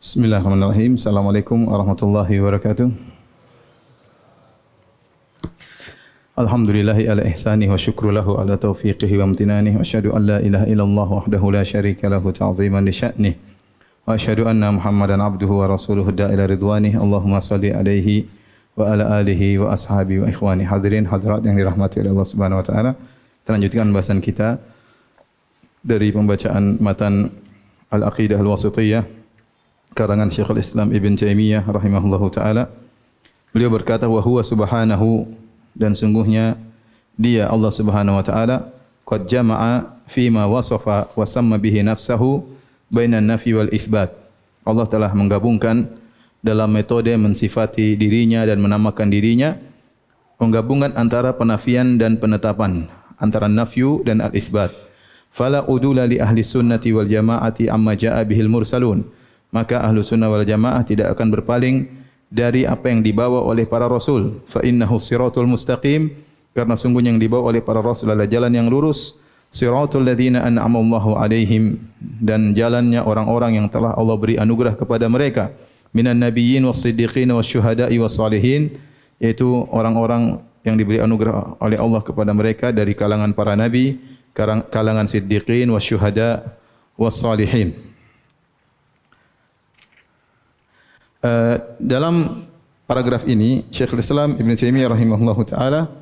Bismillahirrahmanirrahim. Assalamualaikum warahmatullahi wabarakatuh. Alhamdulillahi ala ihsani wa syukru lahu ala taufiqihi wa amtinani wa asyhadu an la ilaha illallah wahdahu la syarika lahu ta'ziman li sya'nih wa asyhadu anna Muhammadan abduhu wa rasuluhu da'ila ridwanih Allahumma salli alaihi wa ala alihi wa ashabi wa ikhwani hadirin hadirat yang dirahmati oleh Allah Subhanahu wa taala. Kita lanjutkan bahasan kita dari pembacaan matan Al-Aqidah Al-Wasithiyah karangan Syekhul Islam Ibn Taimiyah rahimahullahu taala. Beliau berkata wa huwa subhanahu dan sungguhnya dia Allah Subhanahu wa taala qad jama'a fi ma wasafa wa samma bihi nafsahu bainan nafi wal isbat. Allah telah menggabungkan dalam metode mensifati dirinya dan menamakan dirinya penggabungan antara penafian dan penetapan antara nafyu dan al isbat. Fala udula li ahli sunnati wal jamaati amma jaa bihil mursalun maka ahlu sunnah wal jamaah tidak akan berpaling dari apa yang dibawa oleh para rasul. Fa innahu siratul mustaqim karena sungguhnya yang dibawa oleh para rasul adalah jalan yang lurus. Siratul ladzina an'ama Allahu alaihim dan jalannya orang-orang yang telah Allah beri anugerah kepada mereka minan nabiyyin was siddiqin was syuhada'i was salihin yaitu orang-orang yang diberi anugerah oleh Allah kepada mereka dari kalangan para nabi, kalangan siddiqin was syuhada was salihin. Eh, dalam paragraf ini Syekhul Islam Ibn Taimiyah rahimahullahu taala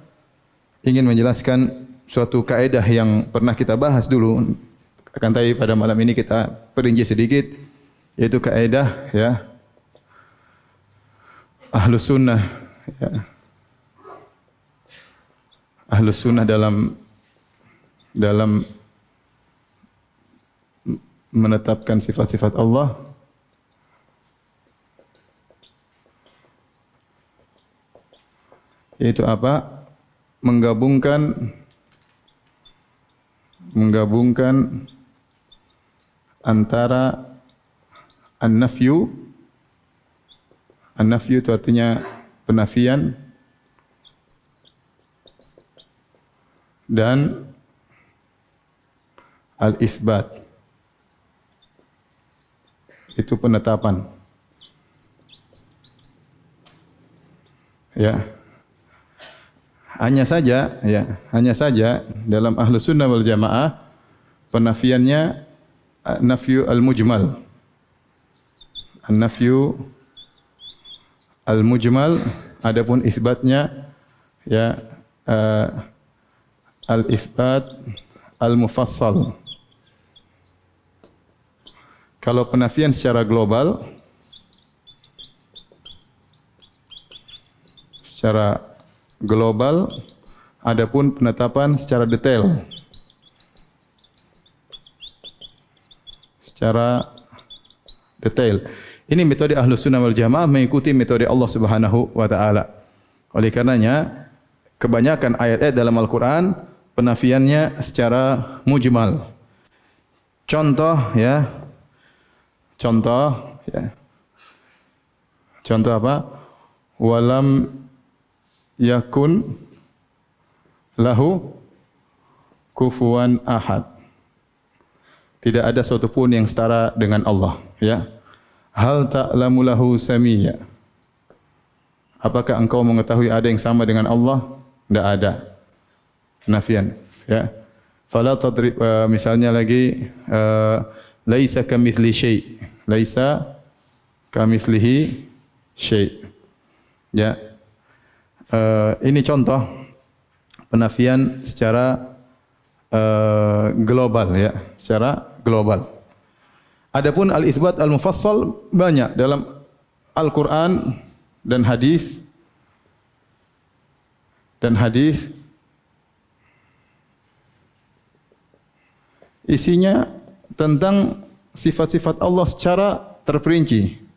ingin menjelaskan suatu kaidah yang pernah kita bahas dulu akan tapi pada malam ini kita perinci sedikit yaitu kaidah ya Ahlus Sunnah ya. Ahlus Sunnah dalam dalam menetapkan sifat-sifat Allah yaitu apa? Menggabungkan menggabungkan antara an-nafyu. An-nafyu itu artinya penafian. Dan al-isbat. Itu penetapan. Ya hanya saja ya hanya saja dalam ahlu sunnah wal jamaah penafiannya nafyu al mujmal nafyu al mujmal adapun isbatnya ya uh, al isbat al mufassal kalau penafian secara global secara global adapun penetapan secara detail. Secara detail. Ini metode ahlu sunnah wal jamaah mengikuti metode Allah subhanahu wa ta'ala. Oleh karenanya kebanyakan ayat-ayat dalam Al-Quran penafiannya secara mujmal. Contoh ya. Contoh ya. Contoh apa? Walam yakun lahu kufuan ahad. Tidak ada sesuatu pun yang setara dengan Allah. Ya. Hal ta'lamu lahu samiyya. Apakah engkau mengetahui ada yang sama dengan Allah? Tidak ada. Nafian. Ya. Fala tadrib uh, misalnya lagi uh, laisa kamitsli syai. Laisa kamitslihi syai. Ya. Uh, ini contoh penafian secara uh, global ya, secara global. Adapun al-isbat al-mufassal banyak dalam Al-Qur'an dan hadis dan hadis isinya tentang sifat-sifat Allah secara terperinci.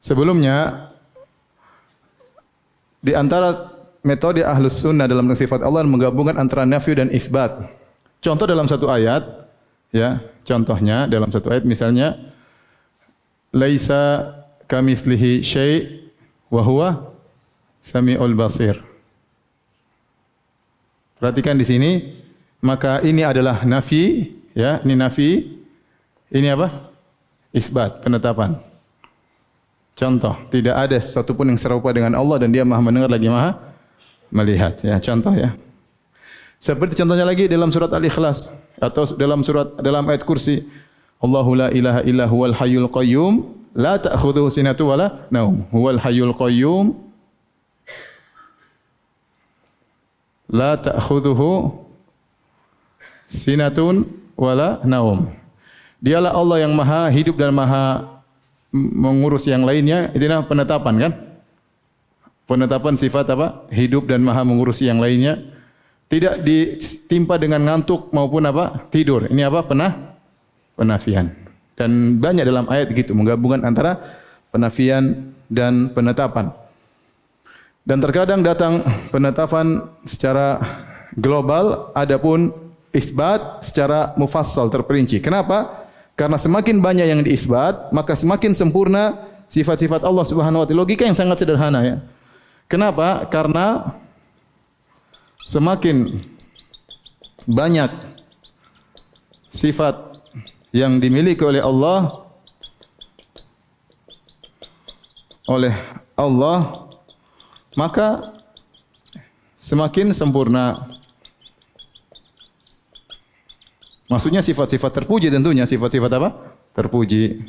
Sebelumnya di antara metode ahlus sunnah dalam sifat Allah menggabungkan antara nafi dan isbat. Contoh dalam satu ayat, ya, contohnya dalam satu ayat misalnya, laisa kamitslihi syai' wa huwa samiul basir. Perhatikan di sini. Maka ini adalah nafi. Ya, ini nafi. Ini apa? Isbat, penetapan. Contoh, tidak ada sesuatu pun yang serupa dengan Allah dan dia maha mendengar lagi maha melihat. Ya, contoh ya. Seperti contohnya lagi dalam surat Al-Ikhlas atau dalam surat dalam ayat kursi. Allahu la ilaha illa huwal hayyul qayyum la ta'khudhuhu sinatu wala naum. Huwal hayyul qayyum la ta'khudhuhu sinatun wala naum. Dialah Allah yang maha hidup dan maha mengurus yang lainnya. Itu adalah penetapan kan? Penetapan sifat apa? Hidup dan maha mengurus yang lainnya. Tidak ditimpa dengan ngantuk maupun apa? Tidur. Ini apa? Penah? Penafian. Dan banyak dalam ayat gitu. Menggabungkan antara penafian dan penetapan. Dan terkadang datang penetapan secara global. Adapun isbat secara mufassal terperinci. Kenapa? Karena semakin banyak yang diisbat, maka semakin sempurna sifat-sifat Allah Subhanahu wa taala. Logika yang sangat sederhana ya. Kenapa? Karena semakin banyak sifat yang dimiliki oleh Allah oleh Allah maka semakin sempurna Maksudnya sifat-sifat terpuji tentunya. Sifat-sifat apa? Terpuji.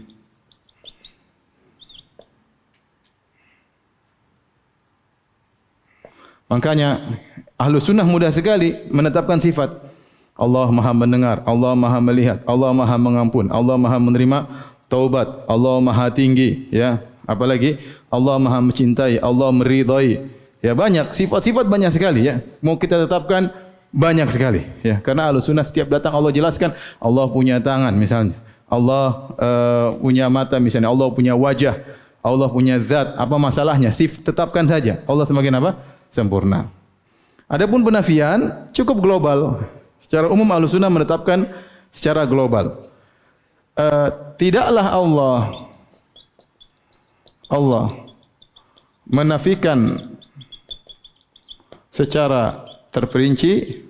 Makanya ahlu sunnah mudah sekali menetapkan sifat. Allah maha mendengar, Allah maha melihat, Allah maha mengampun, Allah maha menerima taubat, Allah maha tinggi. Ya, apalagi Allah maha mencintai, Allah meridai. Ya banyak sifat-sifat banyak sekali ya. Mau kita tetapkan banyak sekali ya. Karena ahlu sunnah setiap datang Allah jelaskan Allah punya tangan misalnya Allah uh, punya mata misalnya Allah punya wajah Allah punya zat apa masalahnya? Sif tetapkan saja. Allah semakin apa? Sempurna. Adapun penafian cukup global. Secara umum ahlu sunnah menetapkan secara global. Uh, tidaklah Allah Allah menafikan secara terperinci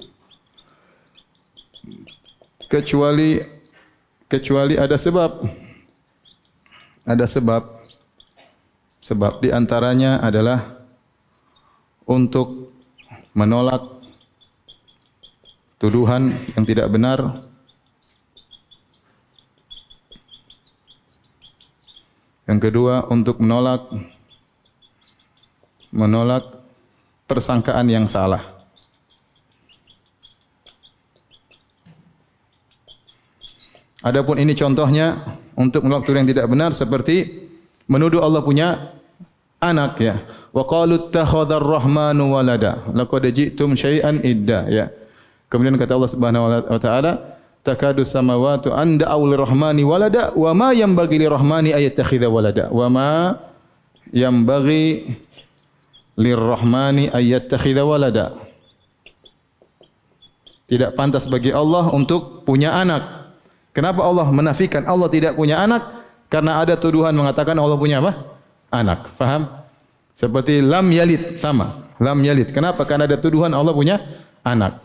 kecuali kecuali ada sebab. Ada sebab. Sebab di antaranya adalah untuk menolak tuduhan yang tidak benar. Yang kedua untuk menolak menolak persangkaan yang salah Adapun ini contohnya untuk menolak tuduhan yang tidak benar seperti menuduh Allah punya anak ya. Wa qalu ittakhadha ar-rahmanu walada. Laqad ji'tum syai'an idda ya. Kemudian kata Allah Subhanahu wa taala, takadu samawati an da'u lir-rahmani walada wa ma yanbaghi lir-rahmani ay yattakhidha walada. Wa ma yanbaghi lir-rahmani ay yattakhidha walada. Tidak pantas bagi Allah untuk punya anak. Kenapa Allah menafikan Allah tidak punya anak? Karena ada tuduhan mengatakan Allah punya apa? Anak. Faham? Seperti lam yalid sama. Lam yalid. Kenapa? Karena ada tuduhan Allah punya anak.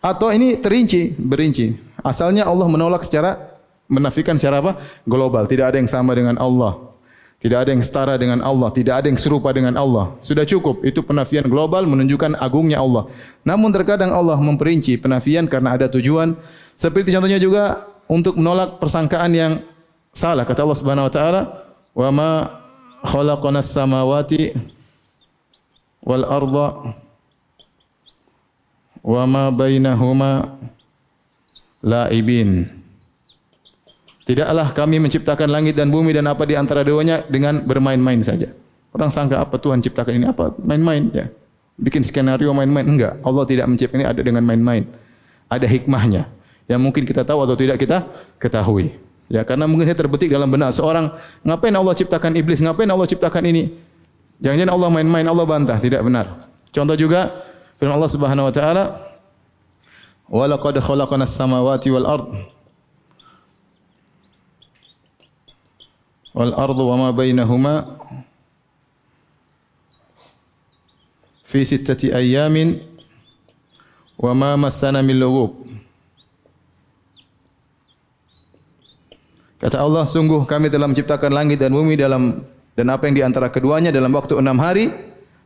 Atau ini terinci, berinci. Asalnya Allah menolak secara menafikan secara apa? Global. Tidak ada yang sama dengan Allah. Tidak ada yang setara dengan Allah. Tidak ada yang serupa dengan Allah. Sudah cukup. Itu penafian global menunjukkan agungnya Allah. Namun terkadang Allah memperinci penafian karena ada tujuan. Seperti contohnya juga untuk menolak persangkaan yang salah kata Allah Subhanahu wa taala wa ma khalaqnas samawati wal arda wa ma bainahuma laibin Tidaklah kami menciptakan langit dan bumi dan apa di antara duanya dengan bermain-main saja. Orang sangka apa Tuhan ciptakan ini apa? Main-main ya. Bikin skenario main-main enggak. Allah tidak menciptakan ini ada dengan main-main. Ada hikmahnya yang mungkin kita tahu atau tidak kita ketahui. Ya, karena mungkin saya terbetik dalam benak seorang, ngapain Allah ciptakan iblis? Ngapain Allah ciptakan ini? Jangan-jangan Allah main-main, Allah bantah, tidak benar. Contoh juga firman Allah Subhanahu wa taala, "Wa laqad khalaqnas samawati wal ard" wal ardu wa ma bainahuma fi sittati ayamin wa ma massana min lughub. Kata Allah, sungguh kami telah menciptakan langit dan bumi dalam dan apa yang di antara keduanya dalam waktu enam hari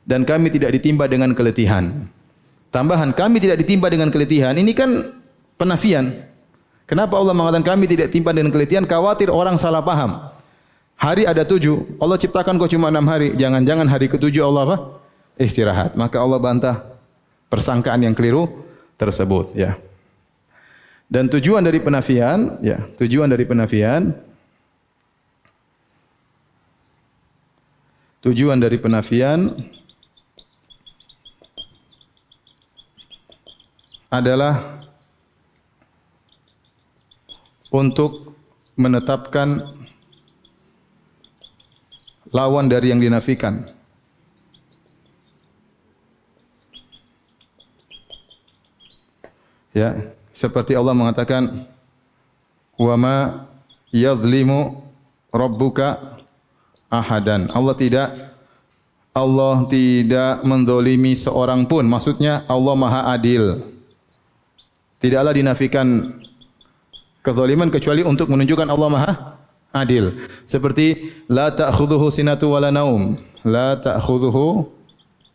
dan kami tidak ditimpa dengan keletihan. Tambahan kami tidak ditimpa dengan keletihan ini kan penafian. Kenapa Allah mengatakan kami tidak ditimpa dengan keletihan? Khawatir orang salah paham. Hari ada tujuh. Allah ciptakan kau cuma enam hari. Jangan-jangan hari ketujuh Allah apa? Istirahat. Maka Allah bantah persangkaan yang keliru tersebut. Ya. Dan tujuan dari penafian, ya, tujuan dari penafian tujuan dari penafian adalah untuk menetapkan lawan dari yang dinafikan. Ya, seperti Allah mengatakan wa ma yadhlimu rabbuka ahadan. Allah tidak Allah tidak mendolimi seorang pun. Maksudnya Allah maha adil. Tidaklah dinafikan kezaliman kecuali untuk menunjukkan Allah maha adil. Seperti la ta'khudhuhu sinatu wala naum. La ta'khudhuhu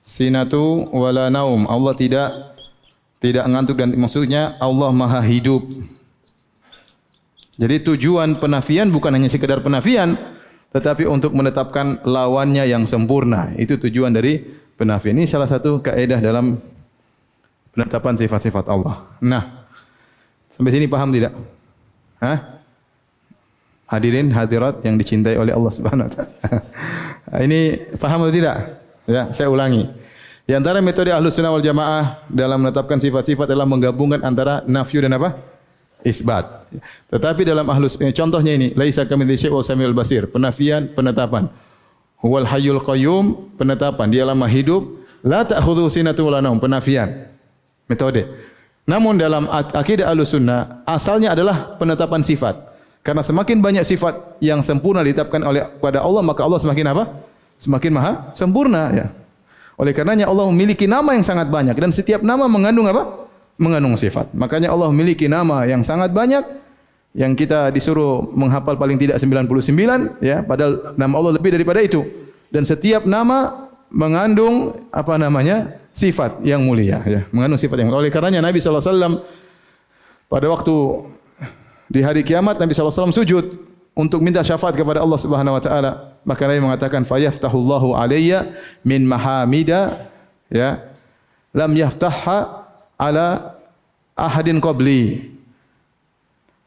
sinatu wala naum. Allah tidak tidak ngantuk dan maksudnya Allah Maha hidup. Jadi tujuan penafian bukan hanya sekedar penafian tetapi untuk menetapkan lawannya yang sempurna. Itu tujuan dari penafian. Ini salah satu kaidah dalam penetapan sifat-sifat Allah. Nah, sampai sini paham tidak? Hah? Hadirin hadirat yang dicintai oleh Allah Subhanahu wa taala. Ini paham atau tidak? Ya, saya ulangi. Di antara metode ahlu sunnah wal jamaah dalam menetapkan sifat-sifat adalah menggabungkan antara nafyu dan apa? Isbat. Tetapi dalam ahlu sunnah, contohnya ini, Laisa kami di wa samiul basir. Penafian, penetapan. Huwal hayyul qayyum, penetapan. Dia lama hidup. La ta'khudhu sinatu wala naum, penafian. Metode. Namun dalam akidah ahlu sunnah, asalnya adalah penetapan sifat. Karena semakin banyak sifat yang sempurna ditetapkan oleh kepada Allah, maka Allah semakin apa? Semakin maha sempurna. Ya. Oleh karenanya Allah memiliki nama yang sangat banyak dan setiap nama mengandung apa? Mengandung sifat. Makanya Allah memiliki nama yang sangat banyak yang kita disuruh menghafal paling tidak 99 ya, padahal nama Allah lebih daripada itu. Dan setiap nama mengandung apa namanya? sifat yang mulia ya, mengandung sifat yang mulia. Oleh karenanya Nabi sallallahu alaihi wasallam pada waktu di hari kiamat Nabi sallallahu alaihi wasallam sujud untuk minta syafaat kepada Allah Subhanahu wa taala maka Nabi mengatakan fayaftahullahu alayya min mahamida ya lam yaftahha ala ahadin qabli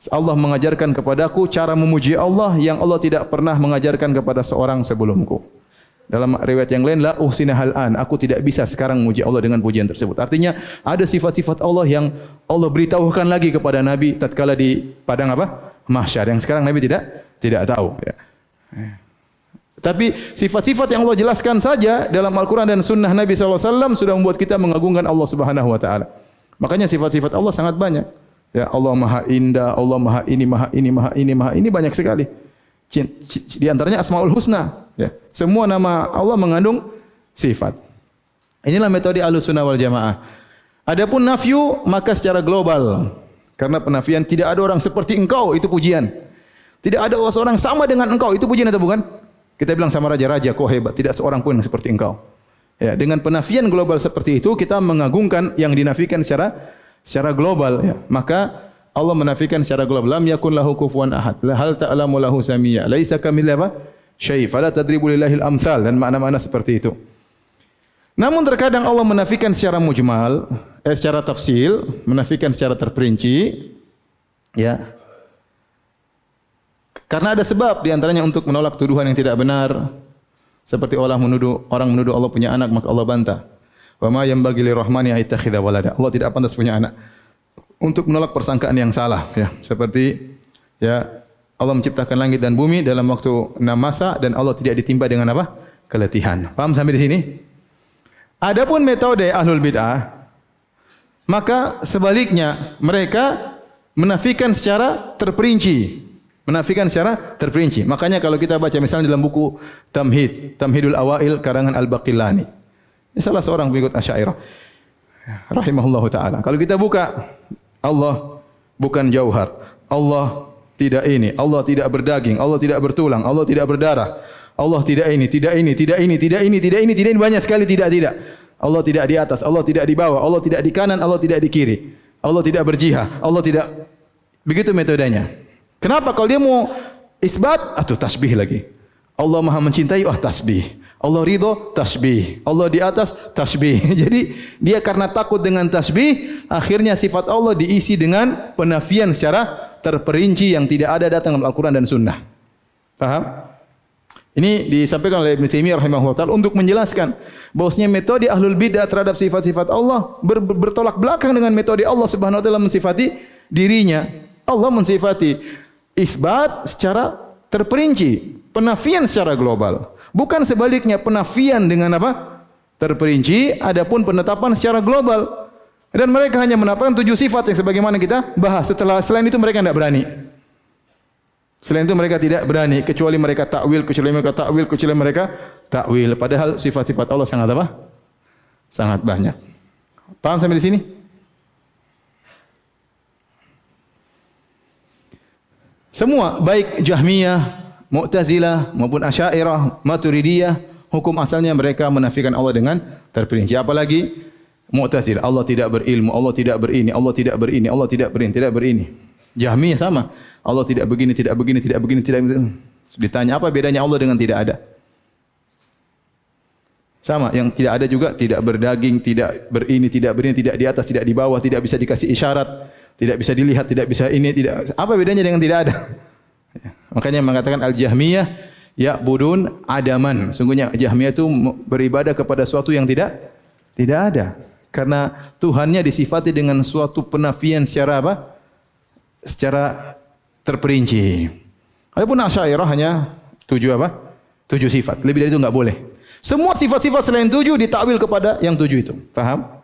Allah mengajarkan kepadaku cara memuji Allah yang Allah tidak pernah mengajarkan kepada seorang sebelumku. Dalam riwayat yang lain, la uhsina hal an. Aku tidak bisa sekarang memuji Allah dengan pujian tersebut. Artinya ada sifat-sifat Allah yang Allah beritahukan lagi kepada Nabi tatkala di padang apa? Mahsyar yang sekarang Nabi tidak tidak tahu. Ya. Tapi sifat-sifat yang Allah jelaskan saja dalam Al-Quran dan Sunnah Nabi SAW sudah membuat kita mengagungkan Allah Subhanahu Wa Taala. Makanya sifat-sifat Allah sangat banyak. Ya Allah Maha Indah, Allah Maha ini, Maha ini, Maha ini, Maha ini banyak sekali. Di antaranya Asmaul Husna. Ya. Semua nama Allah mengandung sifat. Inilah metode Ahlussunnah wal Jamaah. Adapun nafyu maka secara global. Karena penafian tidak ada orang seperti engkau itu pujian. Tidak ada seorang sama dengan engkau itu pujian atau bukan? Kita bilang sama raja-raja kau hebat, tidak seorang pun yang seperti engkau. Ya, dengan penafian global seperti itu kita mengagungkan yang dinafikan secara secara global ya. Maka Allah menafikan secara global lam yakun lahu kufuwan ahad. La hal ta'lamu lahu samia. Laisa kamil apa? Syai. Fala tadribu lillahi al-amsal dan makna-makna seperti itu. Namun terkadang Allah menafikan secara mujmal, eh, secara tafsil, menafikan secara terperinci, ya. Karena ada sebab di antaranya untuk menolak tuduhan yang tidak benar. Seperti Allah menuduh orang menuduh Allah punya anak maka Allah bantah. Wa ma yanbaghi lirrahmani ayyattakhidha walada. Allah tidak pantas punya anak. Untuk menolak persangkaan yang salah ya. Seperti ya Allah menciptakan langit dan bumi dalam waktu enam masa dan Allah tidak ditimpa dengan apa? keletihan. Paham sampai di sini? Adapun metode ahlul bid'ah maka sebaliknya mereka menafikan secara terperinci. Menafikan secara terperinci. Makanya kalau kita baca misalnya dalam buku Tamhid, Tamhidul Awail karangan Al-Baqillani. Ini salah seorang pengikut Asy'ariyah. rahimahullah taala. Kalau kita buka Allah bukan jauhar. Allah tidak ini, Allah tidak berdaging, Allah tidak bertulang, Allah tidak berdarah. Allah tidak ini, tidak ini, tidak ini, tidak ini, tidak ini, tidak ini banyak sekali tidak tidak. Allah tidak di atas, Allah tidak di bawah, Allah tidak di kanan, Allah tidak di kiri. Allah tidak berjihad, Allah tidak begitu metodenya. Kenapa kalau dia mau isbat atau tasbih lagi? Allah Maha mencintai, wah tasbih. Allah ridho, tasbih. Allah di atas, tasbih. Jadi dia karena takut dengan tasbih, akhirnya sifat Allah diisi dengan penafian secara terperinci yang tidak ada datang dalam Al-Quran dan Sunnah. Faham? Ini disampaikan oleh Ibn Taimiyah rahimahullah taala untuk menjelaskan bahwasanya metode ahlul bidah terhadap sifat-sifat Allah ber, bertolak belakang dengan metode Allah Subhanahu wa taala mensifati dirinya. Allah mensifati isbat secara terperinci, penafian secara global. Bukan sebaliknya penafian dengan apa? Terperinci, adapun penetapan secara global. Dan mereka hanya menafikan tujuh sifat yang sebagaimana kita bahas. Setelah selain itu mereka tidak berani. Selain itu mereka tidak berani kecuali mereka takwil, kecuali mereka takwil, kecuali mereka takwil. Padahal sifat-sifat Allah sangat apa? Sangat banyak. Paham sampai di sini? Semua baik Jahmiyah, Mu'tazilah maupun Asy'ariyah, Maturidiyah, hukum asalnya mereka menafikan Allah dengan terperinci. Apalagi Mu'tazilah, Allah tidak berilmu, Allah tidak berini, Allah tidak berini, Allah tidak berini, tidak berini. Jahmiyah sama. Allah tidak begini, tidak begini, tidak begini, tidak begini. Ditanya apa bedanya Allah dengan tidak ada? Sama, yang tidak ada juga tidak berdaging, tidak berini, tidak berini, tidak di atas, tidak di bawah, tidak bisa dikasih isyarat, tidak bisa dilihat, tidak bisa ini, tidak. Apa bedanya dengan tidak ada? Makanya mengatakan al-Jahmiyah ya budun adaman. Sungguhnya Jahmiyah itu beribadah kepada sesuatu yang tidak tidak ada. Karena Tuhannya disifati dengan suatu penafian secara apa? Secara terperinci. Adapun Asy'ariyah hanya tujuh apa? Tujuh sifat. Lebih dari itu enggak boleh. Semua sifat-sifat selain tujuh ditakwil kepada yang tujuh itu. Faham?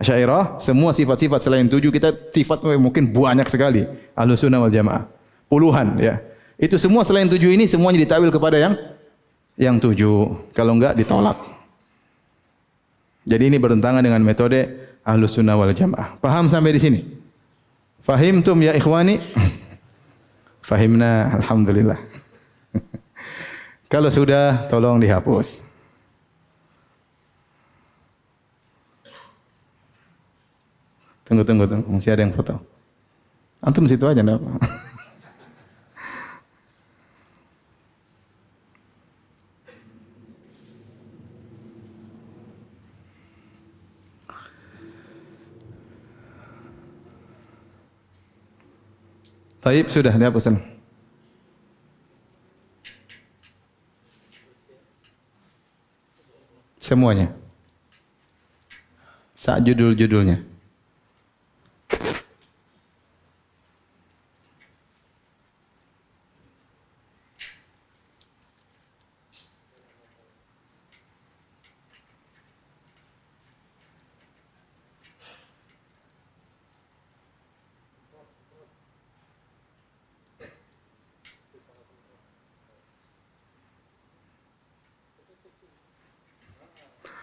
Asy'ariyah semua sifat-sifat selain tujuh kita sifat mungkin banyak sekali. Ahlussunnah wal Jamaah. Puluhan ya. Itu semua selain tujuh ini semuanya ditakwil kepada yang yang tujuh. Kalau enggak ditolak. Jadi ini bertentangan dengan metode Ahlussunnah wal Jamaah. Paham sampai di sini? Fahim tum ya ikhwani? Fahimna alhamdulillah. Kalau sudah tolong dihapus. Tunggu tunggu tunggu masih ada yang foto. Antum situ aja enggak apa. Taib sudah dihapuskan. Semuanya. Saat judul-judulnya.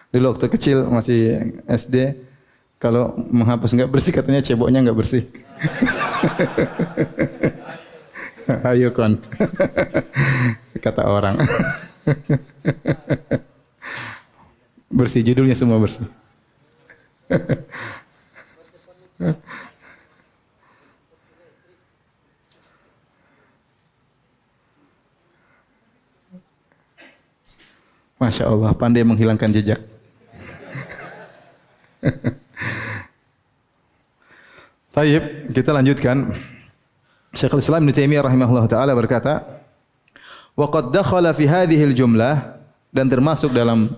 Dulu waktu kecil masih SD, kalau menghapus enggak bersih katanya ceboknya enggak bersih. Ayo kon. Kata orang. bersih judulnya semua bersih. Masya Allah, pandai menghilangkan jejak. Taib, kita lanjutkan. Syekhul Islam Ibn Taimiyah rahimahullah taala berkata, "Wa qad dakhala fi hadhihi al-jumlah" dan termasuk dalam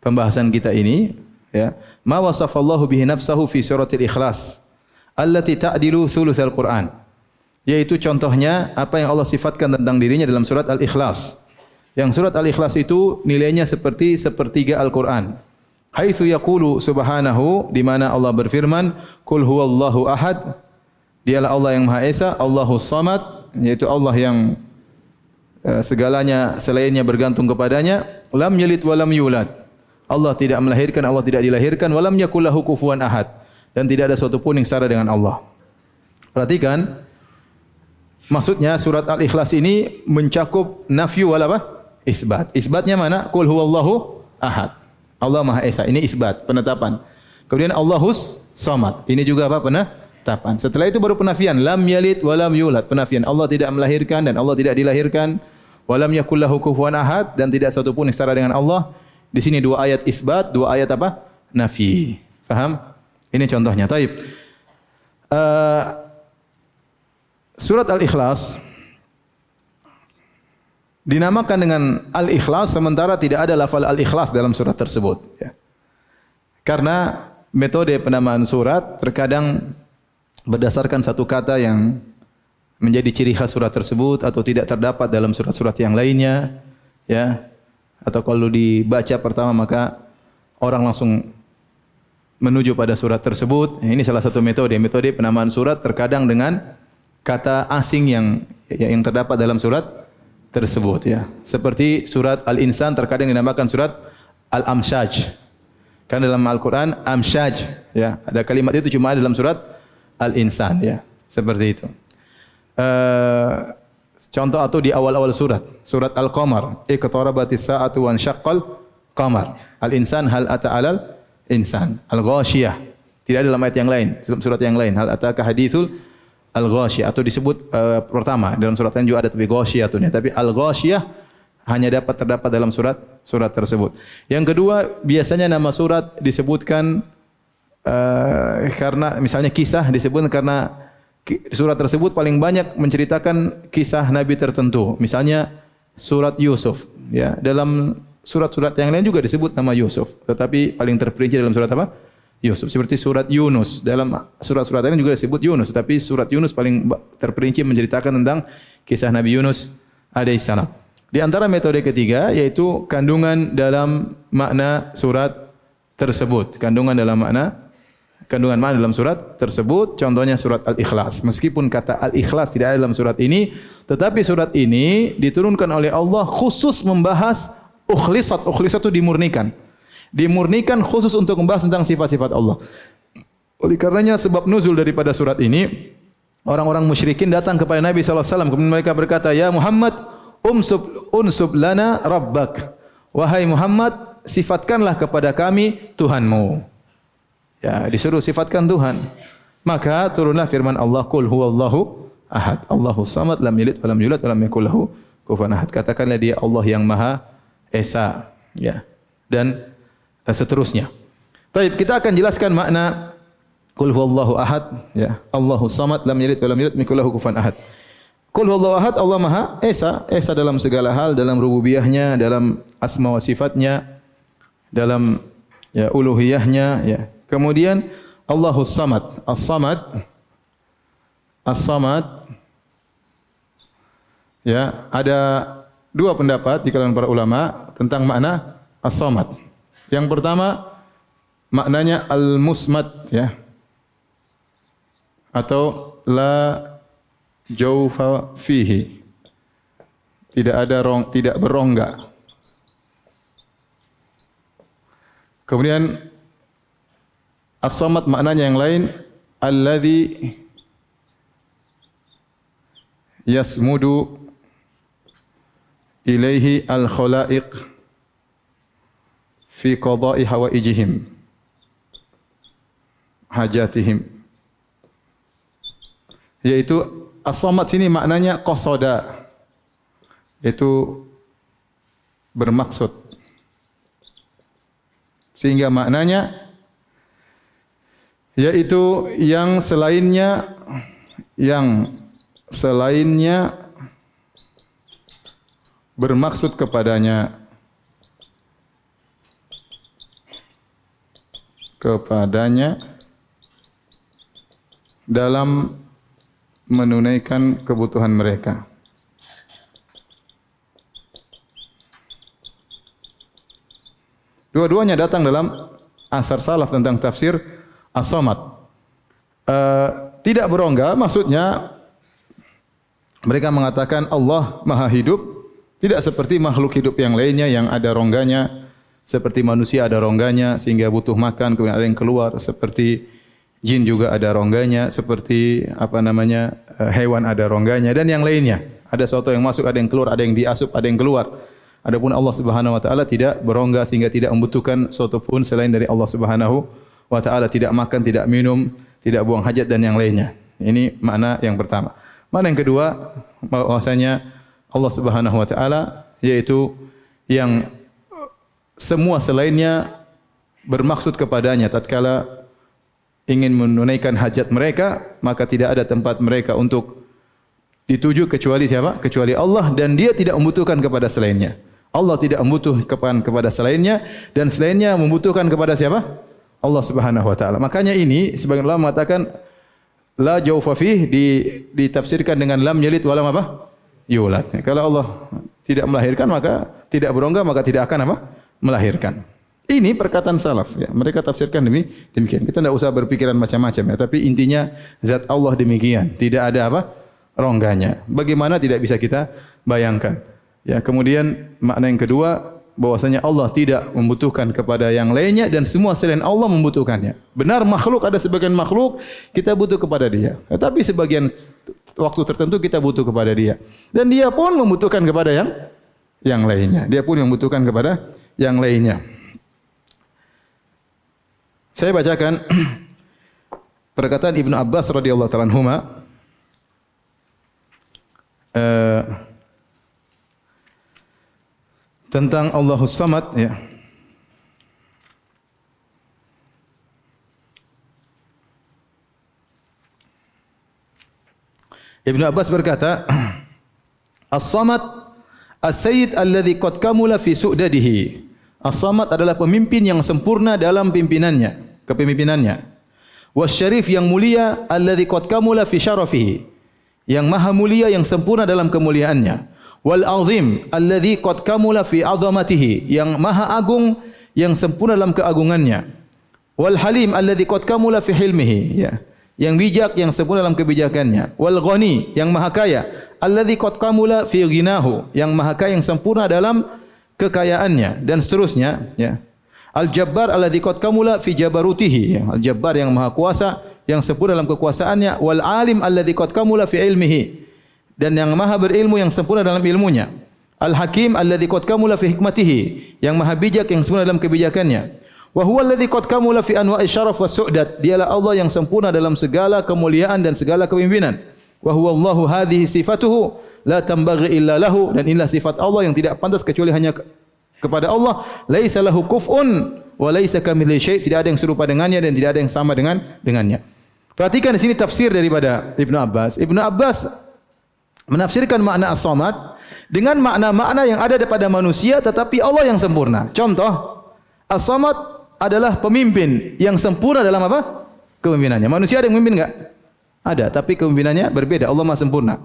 pembahasan kita ini, ya, ma wasafallahu bihi nafsahu fi suratil ikhlas allati ta'dilu thulutsal Qur'an. Yaitu contohnya apa yang Allah sifatkan tentang dirinya dalam surat Al-Ikhlas. Yang surat Al-Ikhlas itu nilainya seperti sepertiga Al-Qur'an haitsu yaqulu subhanahu di mana Allah berfirman kul huwallahu ahad dialah Allah yang maha esa Allahu samad yaitu Allah yang uh, segalanya selainnya bergantung kepadanya lam yalid wa lam yulad Allah tidak melahirkan Allah tidak dilahirkan wa lam yakul lahu kufuwan ahad dan tidak ada sesuatu pun yang setara dengan Allah. Perhatikan maksudnya surat Al-Ikhlas ini mencakup nafyu wal apa? Isbat. Isbatnya mana? Qul huwallahu ahad. Allah Maha Esa. Ini isbat, penetapan. Kemudian Allahus Samad. Ini juga apa? Penetapan. Setelah itu baru penafian. Lam yalid wa lam yulad. Penafian. Allah tidak melahirkan dan Allah tidak dilahirkan. Wa lam yakul lahu kufuwan ahad dan tidak satu pun yang setara dengan Allah. Di sini dua ayat isbat, dua ayat apa? Nafi. Faham? Ini contohnya. Taib. Uh, surat Al-Ikhlas dinamakan dengan Al-Ikhlas sementara tidak ada lafal Al-Ikhlas dalam surat tersebut. Ya. Karena metode penamaan surat terkadang berdasarkan satu kata yang menjadi ciri khas surat tersebut atau tidak terdapat dalam surat-surat yang lainnya. Ya. Atau kalau dibaca pertama maka orang langsung menuju pada surat tersebut. Ini salah satu metode. Metode penamaan surat terkadang dengan kata asing yang yang terdapat dalam surat tersebut. Ya. Seperti surat Al-Insan terkadang dinamakan surat Al-Amshaj. Karena dalam Al-Quran, Amshaj. Ya. Ada kalimat itu cuma dalam surat Al-Insan. Ya. Seperti itu. Uh, contoh atau di awal-awal surat. Surat Al-Qamar. Iqtarabatis sa'atu wan syaqqal qamar. Al-Insan hal ata'alal insan al-ghashiyah tidak ada dalam ayat yang lain dalam surat yang lain hal ataka hadithul al-ghashiyah atau disebut uh, pertama dalam surat lain juga ada tapi ghashiyah tu tapi al-ghashiyah hanya dapat terdapat dalam surat surat tersebut yang kedua biasanya nama surat disebutkan uh, karena misalnya kisah disebut karena surat tersebut paling banyak menceritakan kisah nabi tertentu misalnya surat Yusuf ya dalam surat-surat yang lain juga disebut nama Yusuf. Tetapi paling terperinci dalam surat apa? Yusuf. Seperti surat Yunus. Dalam surat-surat lain juga disebut Yunus. Tetapi surat Yunus paling terperinci menceritakan tentang kisah Nabi Yunus alaihissalam. Di antara metode ketiga yaitu kandungan dalam makna surat tersebut. Kandungan dalam makna kandungan makna dalam surat tersebut. Contohnya surat Al-Ikhlas. Meskipun kata Al-Ikhlas tidak ada dalam surat ini, tetapi surat ini diturunkan oleh Allah khusus membahas ukhlisat, ukhlisat itu dimurnikan. Dimurnikan khusus untuk membahas tentang sifat-sifat Allah. Oleh karenanya sebab nuzul daripada surat ini, orang-orang musyrikin datang kepada Nabi SAW. Kemudian mereka berkata, Ya Muhammad, umsub, unsub lana rabbak. Wahai Muhammad, sifatkanlah kepada kami Tuhanmu. Ya, disuruh sifatkan Tuhan. Maka turunlah firman Allah, Kul huwallahu ahad. Allahu samad, lam yalid, lam yulad, lam yakullahu kufan ahad. Katakanlah dia Allah yang maha Esa ya dan seterusnya. Baik, kita akan jelaskan makna Qul huwallahu ahad ya. Allahu samad lam yalid wa lam yulad lam kufuwan ahad. Qul huwallahu ahad Allah Maha Esa, Esa dalam segala hal, dalam rububiyahnya, dalam asma wa sifatnya, dalam ya uluhiyahnya ya. Kemudian Allahu samad, as-samad as-samad ya, ada dua pendapat di kalangan para ulama tentang makna as-samad. Yang pertama maknanya al-musmad ya. Atau la jaufa fihi. Tidak ada rong, tidak berongga. Kemudian as-samad maknanya yang lain alladhi yasmudu ilaihi al-khalaiq fi qada'i hawaijihim hajatihim. Yaitu as-samad sini maknanya qasada yaitu bermaksud. Sehingga maknanya yaitu yang selainnya yang selainnya bermaksud kepadanya kepadanya dalam menunaikan kebutuhan mereka. Dua-duanya datang dalam asar salaf tentang tafsir as-samad. Uh, tidak berongga maksudnya mereka mengatakan Allah Maha Hidup tidak seperti makhluk hidup yang lainnya yang ada rongganya, seperti manusia ada rongganya sehingga butuh makan kemudian ada yang keluar seperti Jin juga ada rongganya seperti apa namanya eh, hewan ada rongganya dan yang lainnya. Ada sesuatu yang masuk, ada yang keluar, ada yang diasup, ada yang keluar. Adapun Allah Subhanahu wa taala tidak berongga sehingga tidak membutuhkan sesuatu pun selain dari Allah Subhanahu wa taala, tidak makan, tidak minum, tidak buang hajat dan yang lainnya. Ini makna yang pertama. Makna yang kedua bahwasanya Allah Subhanahu wa taala yaitu yang semua selainnya bermaksud kepadanya tatkala ingin menunaikan hajat mereka maka tidak ada tempat mereka untuk dituju kecuali siapa? Kecuali Allah dan dia tidak membutuhkan kepada selainnya. Allah tidak membutuhkan kepada selainnya dan selainnya membutuhkan kepada siapa? Allah Subhanahu wa taala. Makanya ini sebagian ulama mengatakan la jaufa fih di, ditafsirkan dengan lam yalid walam apa? Yulad. Kalau Allah tidak melahirkan maka tidak berongga maka tidak akan apa melahirkan. Ini perkataan salaf ya. Mereka tafsirkan demi demikian. Kita tidak usah berpikiran macam-macam ya, tapi intinya zat Allah demikian. Tidak ada apa? rongganya. Bagaimana tidak bisa kita bayangkan. Ya, kemudian makna yang kedua bahwasanya Allah tidak membutuhkan kepada yang lainnya dan semua selain Allah membutuhkannya. Benar makhluk ada sebagian makhluk kita butuh kepada dia. Tetapi sebagian waktu tertentu kita butuh kepada dia. Dan dia pun membutuhkan kepada yang yang lainnya. Dia pun membutuhkan kepada yang lainnya. Saya bacakan perkataan Ibnu Abbas radhiyallahu taala anhuma uh, tentang Allahus Samad ya. Ibnu Abbas berkata, As-Samad As-Sayyid alladhi qad kamula fi su'dadihi. As-Samad adalah pemimpin yang sempurna dalam pimpinannya, kepemimpinannya. Was-Syarif yang mulia alladhi qad kamula fi syarafihi. Yang maha mulia yang sempurna dalam kemuliaannya. Wal azim alladhi qad kamula fi 'azamatihi. Yang maha agung yang sempurna dalam keagungannya. Wal halim alladhi qad kamula fi hilmihi. Ya. Yang bijak yang sempurna dalam kebijakannya. Wal ghani yang maha kaya alladhi qad kamula fi ghinahu. Yang maha kaya yang sempurna dalam kekayaannya dan seterusnya ya. Al-Jabbar alladhi qad kamula fi jabarutihi ya. Al-Jabbar yang maha kuasa yang sempurna dalam kekuasaannya wal alim alladhi qad kamula fi ilmihi dan yang maha berilmu yang sempurna dalam ilmunya. Al-Hakim alladhi qad kamula fi hikmatihi yang maha bijak yang sempurna dalam kebijakannya. Wa huwa alladhi qad kamula fi anwa'i syaraf was su'dat dialah Allah yang sempurna dalam segala kemuliaan dan segala kepimpinan wa huwa Allahu hadhihi sifatuhu la tambaghi illa lahu. Dan inilah sifat Allah yang tidak pantas kecuali hanya kepada Allah. Laisa lahu kufun wa laisa kamitsli syai. Tidak ada yang serupa dengannya dan tidak ada yang sama dengan dengannya. Perhatikan di sini tafsir daripada Ibnu Abbas. Ibnu Abbas menafsirkan makna as-samad dengan makna-makna yang ada pada manusia tetapi Allah yang sempurna. Contoh as-samad adalah pemimpin yang sempurna dalam apa? Kepemimpinannya. Manusia ada yang memimpin enggak? Ada tapi kepemimpinannya berbeda Allah Maha sempurna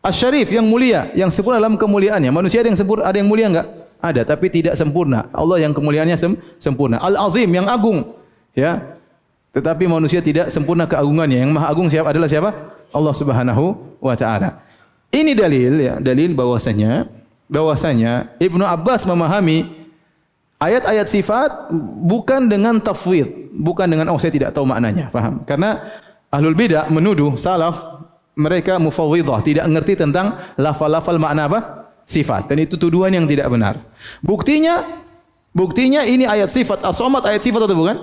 Asy-Syarif yang mulia, yang sempurna dalam kemuliaannya. Manusia ada yang sempurna, ada yang mulia enggak? Ada, tapi tidak sempurna. Allah yang kemuliaannya sem sempurna. Al-Azim yang agung. Ya. Tetapi manusia tidak sempurna keagungannya. Yang maha agung siapa adalah siapa? Allah Subhanahu wa taala. Ini dalil ya, dalil bahwasanya bahwasanya Ibnu Abbas memahami ayat-ayat sifat bukan dengan tafwid, bukan dengan oh saya tidak tahu maknanya, paham? Karena ahlul bidah menuduh salaf mereka mufawwidah, tidak mengerti tentang lafal-lafal makna apa? Sifat. Dan itu tuduhan yang tidak benar. Buktinya, buktinya ini ayat sifat. As-Somad ayat sifat atau bukan?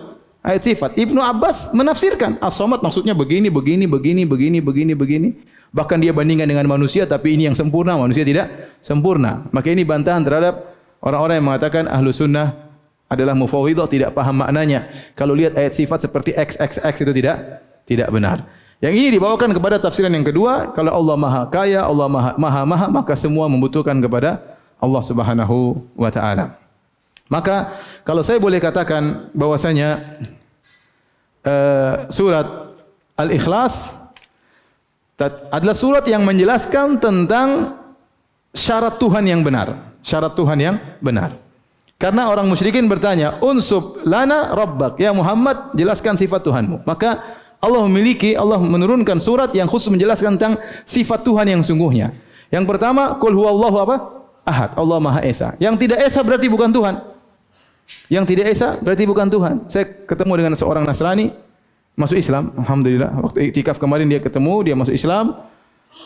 Ayat sifat. Ibnu Abbas menafsirkan. As-Somad maksudnya begini, begini, begini, begini, begini, begini. Bahkan dia bandingkan dengan manusia, tapi ini yang sempurna, manusia tidak sempurna. Maka ini bantahan terhadap orang-orang yang mengatakan ahlu sunnah adalah mufawwidah, tidak paham maknanya. Kalau lihat ayat sifat seperti X, X, X itu tidak tidak benar. Yang ini dibawakan kepada tafsiran yang kedua, kalau Allah Maha Kaya, Allah Maha Maha, Maha maka semua membutuhkan kepada Allah Subhanahu wa taala. Maka kalau saya boleh katakan bahwasanya uh, surat Al-Ikhlas adalah surat yang menjelaskan tentang syarat Tuhan yang benar, syarat Tuhan yang benar. Karena orang musyrikin bertanya, "Unsub lana rabbak." Ya Muhammad, jelaskan sifat Tuhanmu. Maka Allah memiliki Allah menurunkan surat yang khusus menjelaskan tentang sifat Tuhan yang sungguhnya. Yang pertama, qul huwallahu apa? Ahad, Allah Maha Esa. Yang tidak esa berarti bukan Tuhan. Yang tidak esa berarti bukan Tuhan. Saya ketemu dengan seorang Nasrani, masuk Islam. Alhamdulillah. Waktu iktikaf kemarin dia ketemu, dia masuk Islam.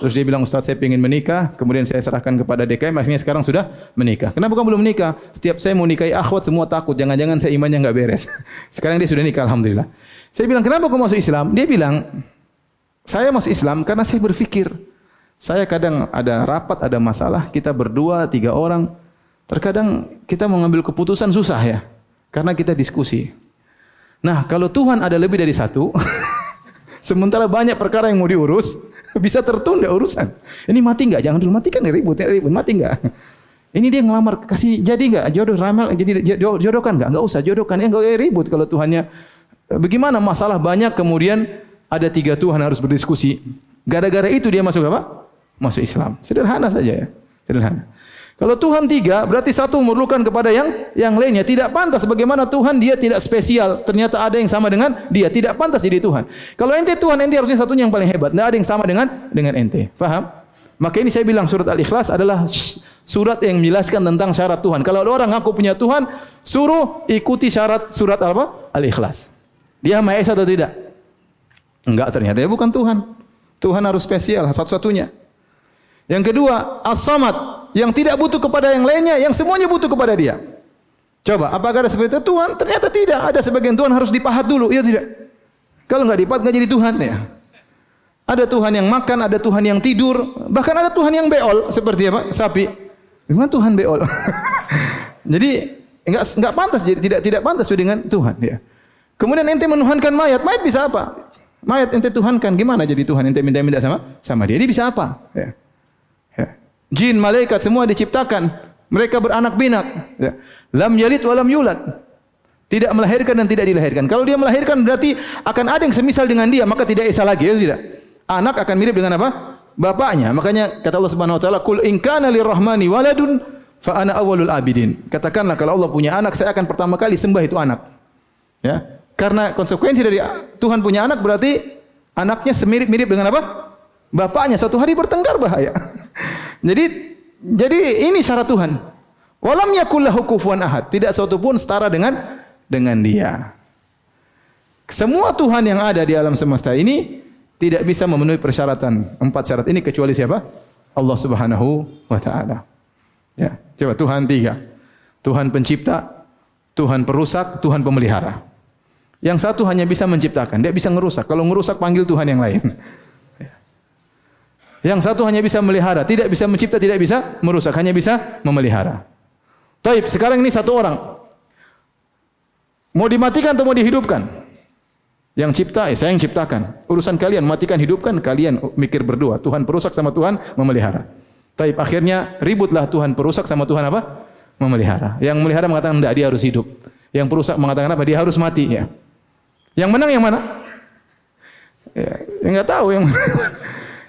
Terus dia bilang, Ustaz saya ingin menikah. Kemudian saya serahkan kepada DKM. Akhirnya sekarang sudah menikah. Kenapa kamu belum menikah? Setiap saya mau nikahi akhwat, semua takut. Jangan-jangan saya imannya enggak beres. Sekarang dia sudah nikah, Alhamdulillah. Saya bilang, kenapa kamu masuk Islam? Dia bilang, saya masuk Islam karena saya berfikir. Saya kadang ada rapat, ada masalah. Kita berdua, tiga orang. Terkadang kita mengambil keputusan susah ya. Karena kita diskusi. Nah, kalau Tuhan ada lebih dari satu, sementara banyak perkara yang mau diurus, bisa tertunda urusan. Ini mati enggak? Jangan dulu matikan ribut, ya, ribut, mati enggak? Ini dia ngelamar kasih jadi enggak? Jodoh ramal jadi jodohkan enggak? Enggak usah jodohkan. Ya enggak ribut kalau Tuhannya bagaimana masalah banyak kemudian ada tiga Tuhan harus berdiskusi. Gara-gara itu dia masuk apa? Masuk Islam. Sederhana saja ya. Sederhana. Kalau Tuhan tiga, berarti satu memerlukan kepada yang yang lainnya. Tidak pantas bagaimana Tuhan dia tidak spesial. Ternyata ada yang sama dengan dia. Tidak pantas jadi Tuhan. Kalau ente Tuhan, ente harusnya satunya yang paling hebat. Tidak ada yang sama dengan dengan ente. Faham? Maka ini saya bilang surat Al-Ikhlas adalah surat yang menjelaskan tentang syarat Tuhan. Kalau ada orang ngaku punya Tuhan, suruh ikuti syarat surat apa? Al-Ikhlas. Dia Maha Esa atau tidak? Enggak ternyata dia bukan Tuhan. Tuhan harus spesial, satu-satunya. Yang kedua, As-Samad yang tidak butuh kepada yang lainnya, yang semuanya butuh kepada dia. Coba, apakah ada seperti itu? Tuhan ternyata tidak. Ada sebagian Tuhan harus dipahat dulu, iya tidak? Kalau enggak dipahat enggak jadi Tuhan ya. Ada Tuhan yang makan, ada Tuhan yang tidur, bahkan ada Tuhan yang beol seperti apa? Sapi. Gimana Tuhan beol? jadi enggak enggak pantas jadi tidak tidak pantas dengan Tuhan ya. Kemudian ente menuhankan mayat, mayat bisa apa? Mayat ente tuhankan gimana jadi Tuhan ente minta-minta sama sama dia? Dia bisa apa? Ya jin, malaikat semua diciptakan. Mereka beranak binak. Ya. Lam yalid wa lam yulad. Tidak melahirkan dan tidak dilahirkan. Kalau dia melahirkan berarti akan ada yang semisal dengan dia, maka tidak esa lagi, ya tidak? Anak akan mirip dengan apa? Bapaknya. Makanya kata Allah Subhanahu wa taala, "Qul in kana lirrahmani waladun fa ana awwalul abidin." Katakanlah kalau Allah punya anak, saya akan pertama kali sembah itu anak. Ya. Karena konsekuensi dari Tuhan punya anak berarti anaknya semirip-mirip dengan apa? Bapaknya. Suatu hari bertengkar bahaya. Jadi jadi ini syarat Tuhan. Walam yakul lahu kufuwan ahad. Tidak satu pun setara dengan dengan dia. Semua Tuhan yang ada di alam semesta ini tidak bisa memenuhi persyaratan empat syarat ini kecuali siapa? Allah Subhanahu wa taala. Ya, coba Tuhan tiga. Tuhan pencipta, Tuhan perusak, Tuhan pemelihara. Yang satu hanya bisa menciptakan, dia bisa ngerusak. Kalau ngerusak panggil Tuhan yang lain. Yang satu hanya bisa melihara, tidak bisa mencipta, tidak bisa merusak, hanya bisa memelihara. Taib, sekarang ini satu orang. Mau dimatikan atau mau dihidupkan? Yang cipta, eh, saya yang ciptakan. Urusan kalian, matikan, hidupkan, kalian mikir berdua. Tuhan perusak sama Tuhan memelihara. Taib, akhirnya ributlah Tuhan perusak sama Tuhan apa? Memelihara. Yang memelihara mengatakan, tidak, dia harus hidup. Yang perusak mengatakan apa? Dia harus mati. Ya. Yang menang yang mana? Ya, enggak tahu yang.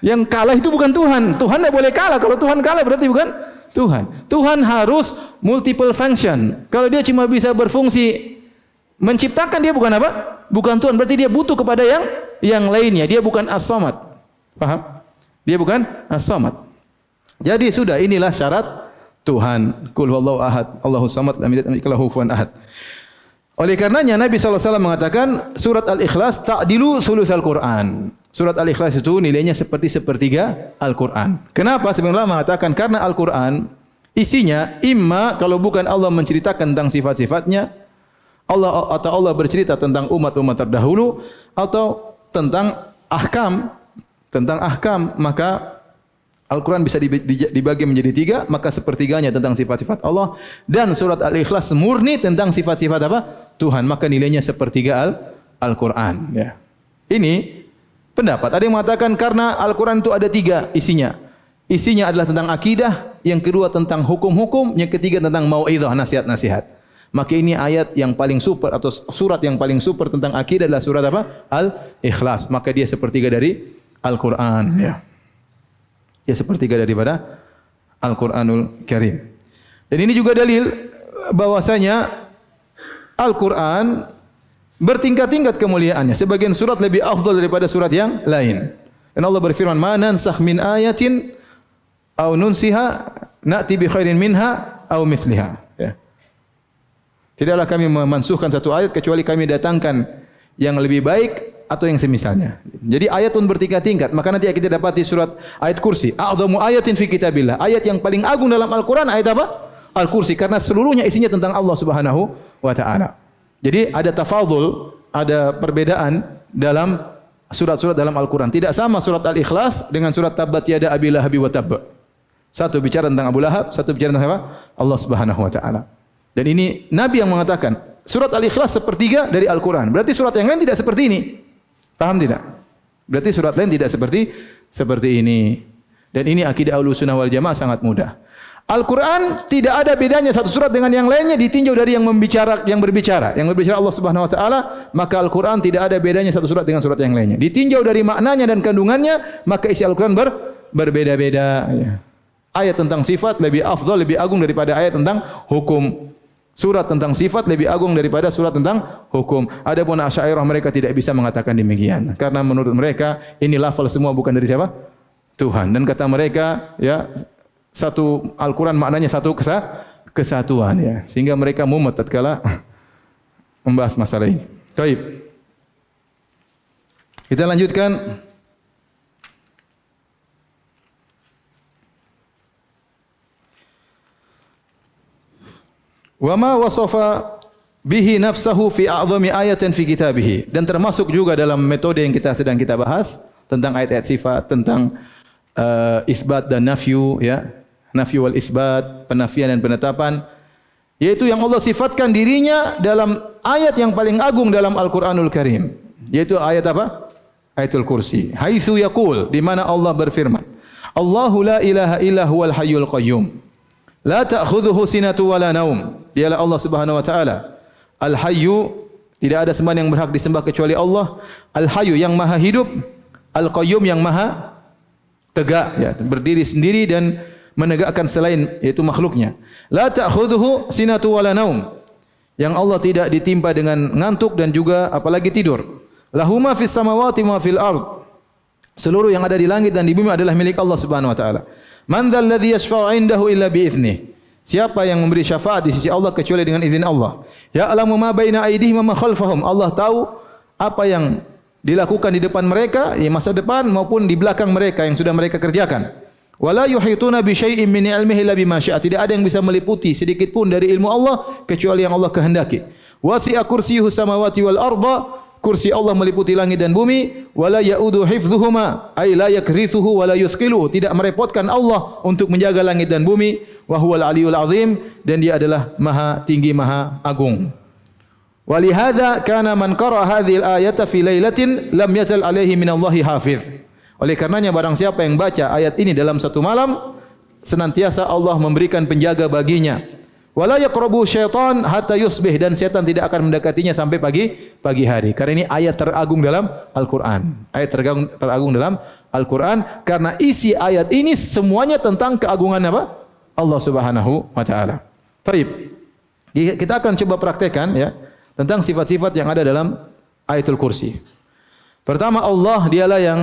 Yang kalah itu bukan Tuhan. Tuhan tidak boleh kalah. Kalau Tuhan kalah berarti bukan Tuhan. Tuhan harus multiple function. Kalau dia cuma bisa berfungsi menciptakan dia bukan apa? Bukan Tuhan. Berarti dia butuh kepada yang yang lainnya. Dia bukan as-samad. Paham? Dia bukan as-samad. Jadi sudah inilah syarat Tuhan. Kul huwallahu ahad. Allahu samad. Lam yalid walam ahad. Oleh karenanya Nabi SAW mengatakan surat Al-Ikhlas ta'dilu sulus Al-Quran. Surat Al-Ikhlas itu nilainya seperti sepertiga Al-Quran. Kenapa? Sebenarnya mengatakan karena Al-Quran isinya imma kalau bukan Allah menceritakan tentang sifat-sifatnya, Allah atau Allah bercerita tentang umat-umat terdahulu atau tentang ahkam tentang ahkam maka Al-Quran bisa dibagi menjadi tiga maka sepertiganya tentang sifat-sifat Allah dan surat Al-Ikhlas murni tentang sifat-sifat apa Tuhan maka nilainya sepertiga Al-Quran ya. ini pendapat. Ada yang mengatakan karena Al-Quran itu ada tiga isinya. Isinya adalah tentang akidah, yang kedua tentang hukum-hukum, yang ketiga tentang mau'idah, nasihat-nasihat. Maka ini ayat yang paling super atau surat yang paling super tentang akidah adalah surat apa? Al-Ikhlas. Maka dia sepertiga dari Al-Quran. Ya. Dia sepertiga daripada Al-Quranul Karim. Dan ini juga dalil bahwasanya Al-Quran bertingkat-tingkat kemuliaannya. Sebagian surat lebih afdal daripada surat yang lain. Dan Allah berfirman, "Ma nansakh min ayatin aw nunsiha na'ti bi khairin minha aw mithliha." Ya. Tidaklah kami memansuhkan satu ayat kecuali kami datangkan yang lebih baik atau yang semisalnya. Jadi ayat pun bertingkat-tingkat. Maka nanti kita dapati surat ayat kursi. A'zamu ayatin fi kitabillah. Ayat yang paling agung dalam Al-Quran ayat apa? Al-Kursi. Karena seluruhnya isinya tentang Allah subhanahu wa ta'ala. Jadi ada tafadul, ada perbedaan dalam surat-surat dalam Al-Quran. Tidak sama surat Al-Ikhlas dengan surat Tabbat Yada Abi Lahabi wa Tabba. Satu bicara tentang Abu Lahab, satu bicara tentang apa? Allah subhanahu wa ta'ala. Dan ini Nabi yang mengatakan, surat Al-Ikhlas sepertiga dari Al-Quran. Berarti surat yang lain tidak seperti ini. Paham tidak? Berarti surat lain tidak seperti seperti ini. Dan ini akidah Ahlussunnah wal Jamaah sangat mudah. Al-Quran tidak ada bedanya satu surat dengan yang lainnya ditinjau dari yang membicara yang berbicara. Yang berbicara Allah Subhanahu Wa Taala maka Al-Quran tidak ada bedanya satu surat dengan surat yang lainnya. Ditinjau dari maknanya dan kandungannya maka isi Al-Quran ber, berbeda-beda ya. ayat tentang sifat lebih afdal lebih agung daripada ayat tentang hukum. Surat tentang sifat lebih agung daripada surat tentang hukum. Adapun Asy'ariyah mereka tidak bisa mengatakan demikian. Karena menurut mereka ini lafal semua bukan dari siapa? Tuhan. Dan kata mereka ya satu Al-Quran maknanya satu kesa, kesatuan ya. Sehingga mereka mumet tatkala membahas masalah ini. Baik. Kita lanjutkan. Wa ma wasafa bihi nafsahu fi a'zami ayatin fi kitabih dan termasuk juga dalam metode yang kita sedang kita bahas tentang ayat-ayat sifat tentang uh, isbat dan nafyu ya nafi wal isbat, penafian dan penetapan yaitu yang Allah sifatkan dirinya dalam ayat yang paling agung dalam Al-Qur'anul Karim yaitu ayat apa? Ayatul Kursi. Haitsu yaqul di mana Allah berfirman, Allahu la ilaha illa huwal hayyul qayyum. La ta'khudhuhu sinatu wala naum. Dialah Allah Subhanahu wa taala. Al-Hayyu tidak ada sembahan yang berhak disembah kecuali Allah. Al-Hayyu yang Maha hidup, Al-Qayyum yang Maha tegak ya, berdiri sendiri dan menegakkan selain yaitu makhluknya. La ta'khudhuhu sinatu wala naum. Yang Allah tidak ditimpa dengan ngantuk dan juga apalagi tidur. Lahuma fis samawati ma fil ard. Seluruh yang ada di langit dan di bumi adalah milik Allah Subhanahu wa taala. Man dzal ladzi yashfa'u 'indahu illa bi idznih. Siapa yang memberi syafaat di sisi Allah kecuali dengan izin Allah? Ya alamu ma baina aydihim ma khalfahum. Allah tahu apa yang dilakukan di depan mereka, di masa depan maupun di belakang mereka yang sudah mereka kerjakan. Wala yuhituna bi syai'in min ilmihi illa bima syaa. Tidak ada yang bisa meliputi sedikit pun dari ilmu Allah kecuali yang Allah kehendaki. Wasi'a kursiyyuhu samawati wal arda. Kursi Allah meliputi langit dan bumi. Wala ya'udu hifdhuhuma. Ay la yakrithuhu wala yuthqilu. Tidak merepotkan Allah untuk menjaga langit dan bumi. Wa huwal aliyul azim. Dan dia adalah maha tinggi, maha agung. Walihada kana man qara hadhihi al-ayata fi lailatin lam yazal alaihi min Allahi hafiz. Oleh karenanya barang siapa yang baca ayat ini dalam satu malam senantiasa Allah memberikan penjaga baginya. Wala yaqrabu syaitan hatta yusbih dan setan tidak akan mendekatinya sampai pagi pagi hari. Karena ini ayat teragung dalam Al-Qur'an. Ayat teragung teragung dalam Al-Qur'an karena isi ayat ini semuanya tentang keagungan apa? Allah Subhanahu wa taala. Baik. Kita akan coba praktekkan ya tentang sifat-sifat yang ada dalam ayatul kursi. Pertama Allah dialah yang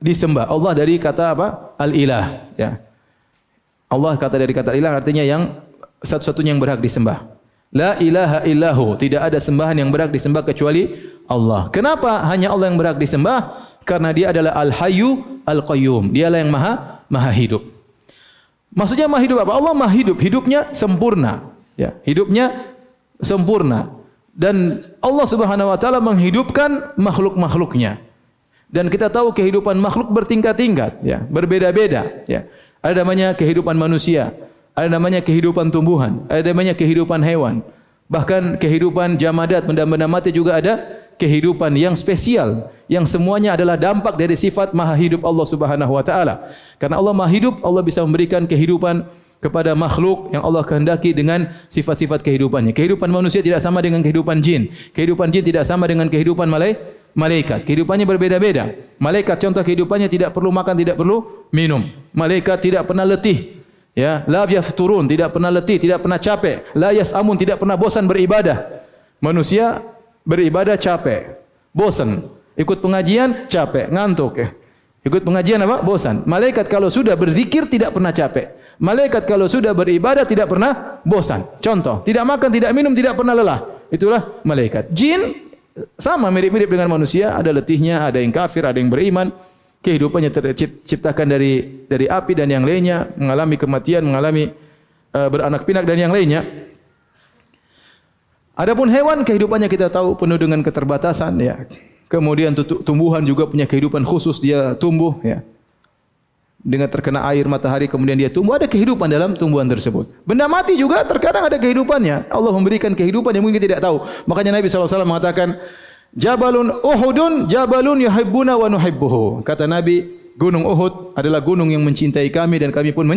disembah. Allah dari kata apa? Al-ilah. Ya. Allah kata dari kata ilah artinya yang satu-satunya yang berhak disembah. La ilaha illahu. Tidak ada sembahan yang berhak disembah kecuali Allah. Kenapa hanya Allah yang berhak disembah? Karena dia adalah Al-Hayyu Al-Qayyum. Dialah yang maha maha hidup. Maksudnya maha hidup apa? Allah maha hidup. Hidupnya sempurna. Ya, hidupnya sempurna. Dan Allah Subhanahu wa taala menghidupkan makhluk-makhluknya. Dan kita tahu kehidupan makhluk bertingkat-tingkat, ya, berbeda-beda, ya. Ada namanya kehidupan manusia, ada namanya kehidupan tumbuhan, ada namanya kehidupan hewan. Bahkan kehidupan jamadat benda-benda mati juga ada kehidupan yang spesial yang semuanya adalah dampak dari sifat maha hidup Allah Subhanahu wa taala. Karena Allah maha hidup, Allah bisa memberikan kehidupan kepada makhluk yang Allah kehendaki dengan sifat-sifat kehidupannya. Kehidupan manusia tidak sama dengan kehidupan jin. Kehidupan jin tidak sama dengan kehidupan malaikat malaikat. Kehidupannya berbeda-beda. Malaikat contoh kehidupannya tidak perlu makan, tidak perlu minum. Malaikat tidak pernah letih. Ya, la yafturun, tidak pernah letih, tidak pernah capek. La yasamun, tidak pernah bosan beribadah. Manusia beribadah capek, bosan. Ikut pengajian capek, ngantuk ya. Ikut pengajian apa? Bosan. Malaikat kalau sudah berzikir tidak pernah capek. Malaikat kalau sudah beribadah tidak pernah bosan. Contoh, tidak makan, tidak minum, tidak pernah lelah. Itulah malaikat. Jin sama mirip-mirip dengan manusia, ada letihnya, ada yang kafir, ada yang beriman. Kehidupannya terciptakan dari dari api dan yang lainnya, mengalami kematian, mengalami uh, beranak pinak dan yang lainnya. Adapun hewan kehidupannya kita tahu penuh dengan keterbatasan ya. Kemudian tumbuhan juga punya kehidupan khusus dia tumbuh ya. Dengan terkena air matahari kemudian dia tumbuh ada kehidupan dalam tumbuhan tersebut. Benda mati juga terkadang ada kehidupannya. Allah memberikan kehidupan yang mungkin kita tidak tahu. Makanya Nabi SAW mengatakan Jabalun Uhudun Jabalun yuhibbuna wa nuhibbuhu. Kata Nabi Gunung Uhud adalah gunung yang mencintai kami dan kami pun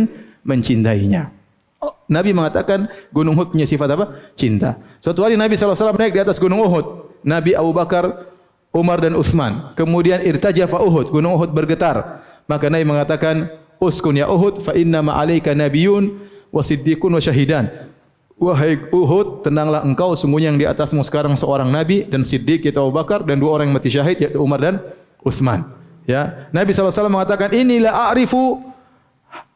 mencintainya. Oh, Nabi mengatakan gunung Uhud punya sifat apa? Cinta. Suatu hari Nabi SAW naik di atas gunung Uhud. Nabi Abu Bakar, Umar dan Uthman. Kemudian irtajafa Uhud. Gunung Uhud bergetar. Maka Nabi mengatakan, Uskun ya Uhud, fa inna ma'alaika nabiyun wa siddiqun wa syahidan. Wahai Uhud, tenanglah engkau semuanya yang di atasmu sekarang seorang Nabi dan Siddiq yaitu Abu Bakar dan dua orang yang mati syahid yaitu Umar dan Uthman. Ya, Nabi SAW mengatakan, inilah a'rifu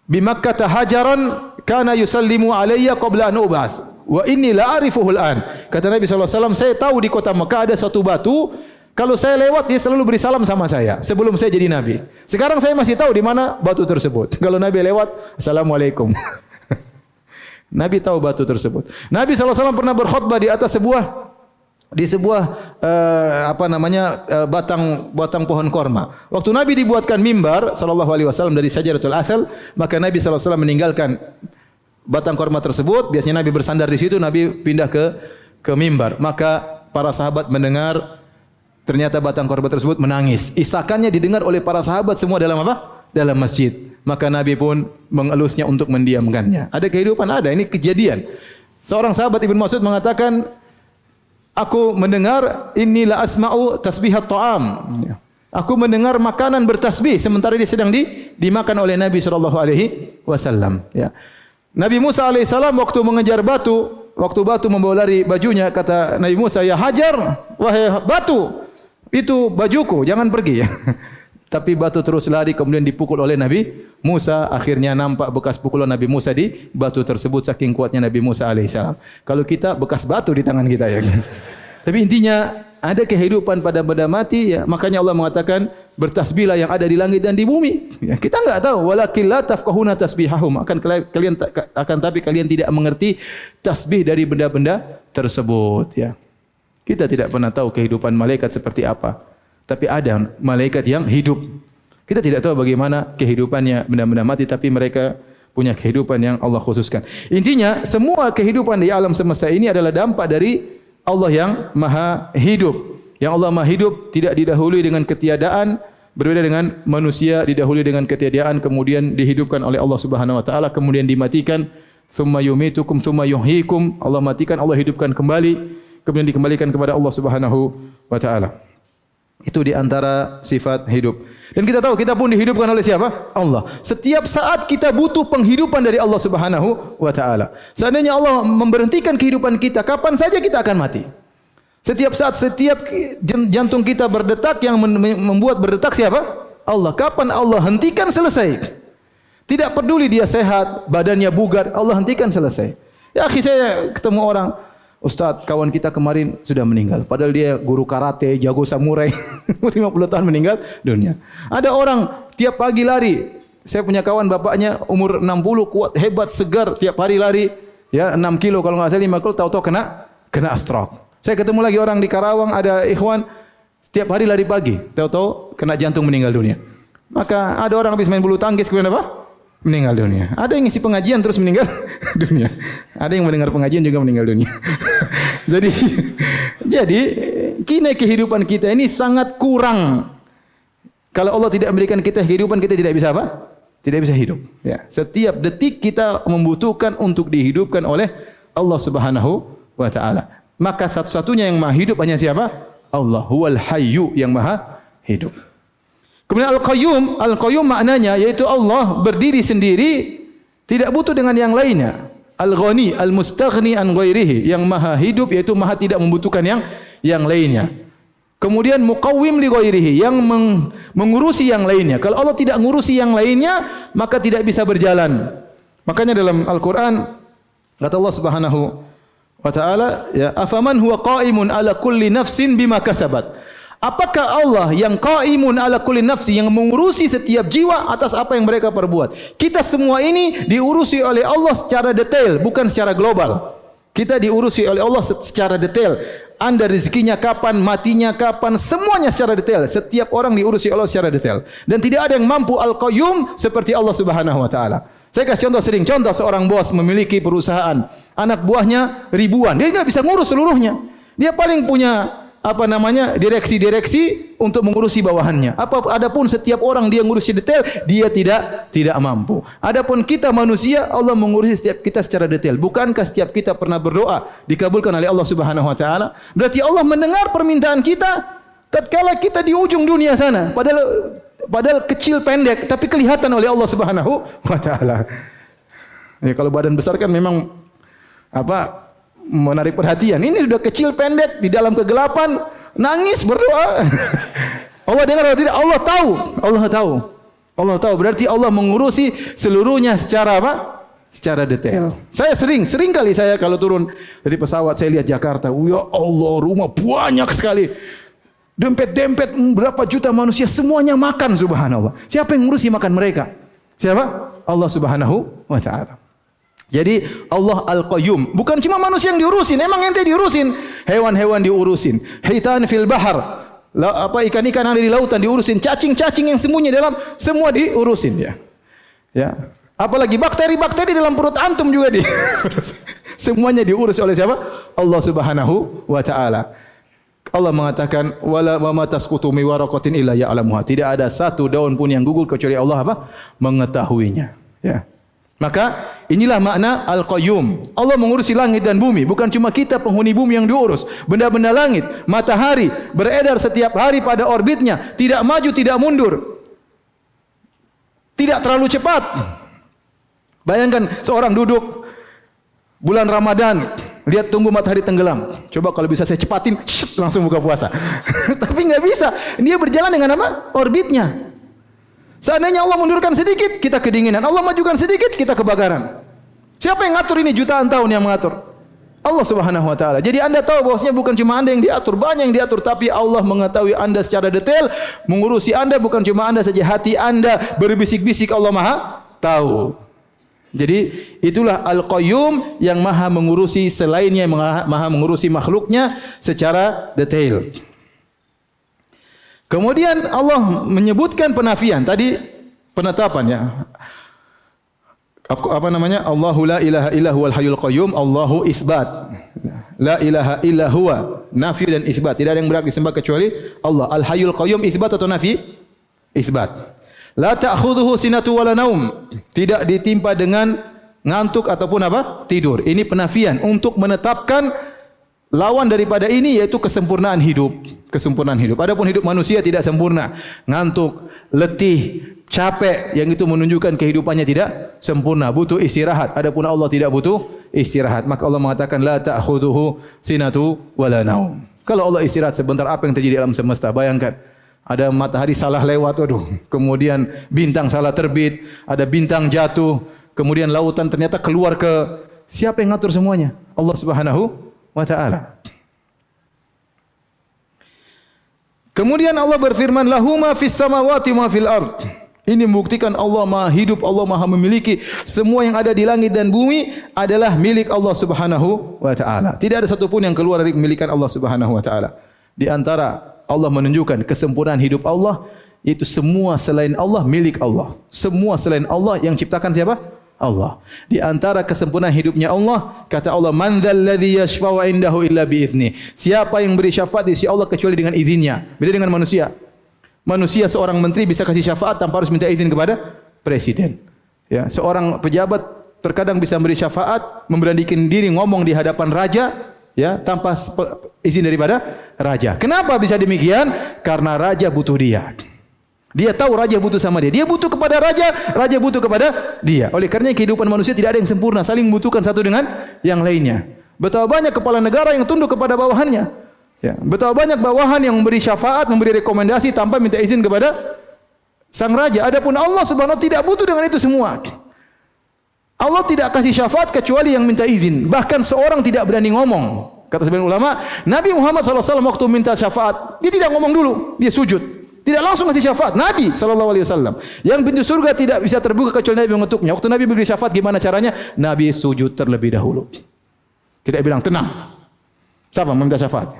bimakkah hajaran kana yusallimu alayya qabla an ub'ats wa inni la arifuhu al kata Nabi SAW saya tahu di kota Mekah ada satu batu kalau saya lewat dia selalu beri salam sama saya sebelum saya jadi nabi sekarang saya masih tahu di mana batu tersebut kalau Nabi lewat assalamualaikum Nabi tahu batu tersebut Nabi SAW pernah berkhutbah di atas sebuah di sebuah uh, apa namanya uh, batang batang pohon korma. Waktu Nabi dibuatkan mimbar sallallahu alaihi wasallam dari Sajaratul Athal, maka Nabi sallallahu alaihi wasallam meninggalkan batang korma tersebut. Biasanya Nabi bersandar di situ, Nabi pindah ke ke mimbar. Maka para sahabat mendengar ternyata batang korma tersebut menangis. Isakannya didengar oleh para sahabat semua dalam apa? Dalam masjid. Maka Nabi pun mengelusnya untuk mendiamkannya. Ada kehidupan ada, ini kejadian. Seorang sahabat Ibn Mas'ud mengatakan, Aku mendengar inilah asma'u tasbihat ta'am. Aku mendengar makanan bertasbih sementara dia sedang di, dimakan oleh Nabi sallallahu alaihi wasallam, ya. Nabi Musa alaihi salam waktu mengejar batu, waktu batu membawa lari bajunya kata Nabi Musa, "Ya Hajar, wahai batu, itu bajuku, jangan pergi." Tapi batu terus lari kemudian dipukul oleh Nabi Musa. Akhirnya nampak bekas pukulan Nabi Musa di batu tersebut saking kuatnya Nabi Musa alaihissalam. Kalau kita bekas batu di tangan kita ya. Tapi intinya ada kehidupan pada benda mati ya. Makanya Allah mengatakan bertasbihlah yang ada di langit dan di bumi. Ya, kita enggak tahu walakin la tafqahuna tasbihahum. Akan kalian akan tapi kalian tidak mengerti tasbih dari benda-benda tersebut ya. Kita tidak pernah tahu kehidupan malaikat seperti apa tapi ada malaikat yang hidup. Kita tidak tahu bagaimana kehidupannya benda-benda mati tapi mereka punya kehidupan yang Allah khususkan. Intinya semua kehidupan di alam semesta ini adalah dampak dari Allah yang Maha Hidup. Yang Allah Maha Hidup tidak didahului dengan ketiadaan, berbeda dengan manusia didahului dengan ketiadaan kemudian dihidupkan oleh Allah Subhanahu wa taala kemudian dimatikan, thumma yumitukum thumma yuhyikum. Allah matikan, Allah hidupkan kembali, kemudian dikembalikan kepada Allah Subhanahu wa taala. Itu di antara sifat hidup. Dan kita tahu kita pun dihidupkan oleh siapa? Allah. Setiap saat kita butuh penghidupan dari Allah Subhanahu wa taala. Seandainya Allah memberhentikan kehidupan kita, kapan saja kita akan mati. Setiap saat setiap jantung kita berdetak yang membuat berdetak siapa? Allah. Kapan Allah hentikan selesai? Tidak peduli dia sehat, badannya bugar, Allah hentikan selesai. Ya, akhi saya ketemu orang, Ustaz, kawan kita kemarin sudah meninggal. Padahal dia guru karate, jago samurai. 50 tahun meninggal dunia. Ada orang tiap pagi lari. Saya punya kawan bapaknya umur 60 kuat, hebat, segar, tiap hari lari. Ya, 6 kilo kalau enggak salah 5 kilo tahu-tahu kena kena stroke. Saya ketemu lagi orang di Karawang ada ikhwan tiap hari lari pagi, tahu-tahu kena jantung meninggal dunia. Maka ada orang habis main bulu tangkis kemudian apa? Meninggal dunia. Ada yang ngisi pengajian terus meninggal dunia. Ada yang mendengar pengajian juga meninggal dunia. jadi jadi kini kehidupan kita ini sangat kurang. Kalau Allah tidak memberikan kita kehidupan kita tidak bisa apa? Tidak bisa hidup. Ya. Setiap detik kita membutuhkan untuk dihidupkan oleh Allah Subhanahu wa taala. Maka satu-satunya yang maha hidup hanya siapa? Allah. Huwal hayyu yang maha hidup. Kemudian Al-Qayyum, Al-Qayyum maknanya yaitu Allah berdiri sendiri tidak butuh dengan yang lainnya. Al-Ghani, Al-Mustaghni an ghairihi, yang maha hidup yaitu maha tidak membutuhkan yang yang lainnya. Kemudian muqawwim li ghairihi, yang meng, mengurusi yang lainnya. Kalau Allah tidak mengurusi yang lainnya, maka tidak bisa berjalan. Makanya dalam Al-Qur'an kata Allah Subhanahu wa taala ya afaman huwa qaimun ala kulli nafsin bima kasabat Apakah Allah yang qaimun ala kulli nafsi yang mengurusi setiap jiwa atas apa yang mereka perbuat? Kita semua ini diurusi oleh Allah secara detail, bukan secara global. Kita diurusi oleh Allah secara detail. Anda rezekinya kapan, matinya kapan, semuanya secara detail. Setiap orang diurusi Allah secara detail. Dan tidak ada yang mampu Al-Qayyum seperti Allah Subhanahu wa taala. Saya kasih contoh sering. Contoh seorang bos memiliki perusahaan. Anak buahnya ribuan. Dia tidak bisa ngurus seluruhnya. Dia paling punya apa namanya direksi-direksi untuk mengurusi bawahannya. Apa adapun setiap orang dia mengurusi detail, dia tidak tidak mampu. Adapun kita manusia, Allah mengurusi setiap kita secara detail. Bukankah setiap kita pernah berdoa dikabulkan oleh Allah Subhanahu wa taala? Berarti Allah mendengar permintaan kita tatkala kita di ujung dunia sana. Padahal padahal kecil pendek tapi kelihatan oleh Allah Subhanahu wa taala. Ya kalau badan besar kan memang apa menarik perhatian. Ini sudah kecil pendek di dalam kegelapan nangis berdoa. Allah dengar atau tidak? Allah tahu. Allah tahu. Allah tahu. Berarti Allah mengurusi seluruhnya secara apa? Secara detail. Saya sering, sering kali saya kalau turun dari pesawat saya lihat Jakarta. Ya Allah, rumah banyak sekali. Dempet-dempet berapa juta manusia semuanya makan subhanallah. Siapa yang ngurusi makan mereka? Siapa? Allah Subhanahu wa taala. Jadi Allah Al-Qayyum. Bukan cuma manusia yang diurusin. Memang ente diurusin. Hewan-hewan diurusin. Hitan fil bahar. La, apa ikan-ikan yang ada di lautan diurusin. Cacing-cacing yang sembunyi dalam. Semua diurusin. Ya. ya. Apalagi bakteri-bakteri dalam perut antum juga di. Semuanya diurus oleh siapa? Allah Subhanahu wa taala. Allah mengatakan wala ma tasqutu mi waraqatin illa ya'lamuha. Tidak ada satu daun pun yang gugur kecuali Allah apa? mengetahuinya. Ya. Maka inilah makna Al-Qayyum. Allah mengurusi langit dan bumi. Bukan cuma kita penghuni bumi yang diurus. Benda-benda langit, matahari beredar setiap hari pada orbitnya. Tidak maju, tidak mundur. Tidak terlalu cepat. Bayangkan seorang duduk bulan Ramadan. Lihat tunggu matahari tenggelam. Coba kalau bisa saya cepatin, langsung buka puasa. Tapi enggak bisa. Dia berjalan dengan apa? Orbitnya. Seandainya Allah mundurkan sedikit, kita kedinginan. Allah majukan sedikit, kita kebakaran. Siapa yang ngatur ini jutaan tahun yang mengatur? Allah Subhanahu wa taala. Jadi Anda tahu bahwasanya bukan cuma Anda yang diatur, banyak yang diatur, tapi Allah mengetahui Anda secara detail, mengurusi Anda bukan cuma Anda saja, hati Anda berbisik-bisik Allah Maha tahu. Jadi itulah Al-Qayyum yang Maha mengurusi selainnya Maha mengurusi makhluknya secara detail. Kemudian Allah menyebutkan penafian tadi penetapan ya. Apa namanya? Allahu la ilaha illa huwal hayyul qayyum, Allahu isbat. La ilaha illa huwa, nafi dan isbat. Tidak ada yang berhak disembah kecuali Allah. Al hayyul qayyum isbat atau nafi? Isbat. La ta'khudhuhu sinatu wala naum. Tidak ditimpa dengan ngantuk ataupun apa? Tidur. Ini penafian untuk menetapkan Lawan daripada ini yaitu kesempurnaan hidup, kesempurnaan hidup. Adapun hidup manusia tidak sempurna, ngantuk, letih, capek yang itu menunjukkan kehidupannya tidak sempurna, butuh istirahat. Adapun Allah tidak butuh istirahat. Maka Allah mengatakan la ta'khudhuhu sinatu wala naum. Kalau Allah istirahat sebentar apa yang terjadi dalam semesta? Bayangkan ada matahari salah lewat, waduh. Kemudian bintang salah terbit, ada bintang jatuh, kemudian lautan ternyata keluar ke siapa yang ngatur semuanya? Allah Subhanahu wa taala. Kemudian Allah berfirman lahuma fis samawati wa fil ard. Ini membuktikan Allah Maha hidup, Allah Maha memiliki semua yang ada di langit dan bumi adalah milik Allah Subhanahu wa taala. Tidak ada satu pun yang keluar dari kemilikan Allah Subhanahu wa taala. Di antara Allah menunjukkan kesempurnaan hidup Allah itu semua selain Allah milik Allah. Semua selain Allah yang ciptakan siapa? Allah. Di antara kesempurnaan hidupnya Allah, kata Allah, "Man dzalladzi yashfa'u 'indahu illa bi idznih." Siapa yang beri syafaat di sisi Allah kecuali dengan izinnya. Beda dengan manusia. Manusia seorang menteri bisa kasih syafaat tanpa harus minta izin kepada presiden. Ya, seorang pejabat terkadang bisa beri syafaat, memberanikan diri ngomong di hadapan raja, ya, tanpa izin daripada raja. Kenapa bisa demikian? Karena raja butuh dia. Dia tahu raja butuh sama dia. Dia butuh kepada raja, raja butuh kepada dia. Oleh kerana kehidupan manusia tidak ada yang sempurna, saling membutuhkan satu dengan yang lainnya. Betapa banyak kepala negara yang tunduk kepada bawahannya. Ya, betapa banyak bawahan yang memberi syafaat, memberi rekomendasi tanpa minta izin kepada sang raja. Adapun Allah Subhanahu tidak butuh dengan itu semua. Allah tidak kasih syafaat kecuali yang minta izin. Bahkan seorang tidak berani ngomong. Kata sebagian ulama, Nabi Muhammad SAW waktu minta syafaat, dia tidak ngomong dulu, dia sujud. Tidak langsung kasih syafaat. Nabi SAW. Yang pintu surga tidak bisa terbuka kecuali Nabi mengetuknya. Waktu Nabi beri syafaat, gimana caranya? Nabi sujud terlebih dahulu. Tidak bilang, tenang. Siapa meminta syafaat?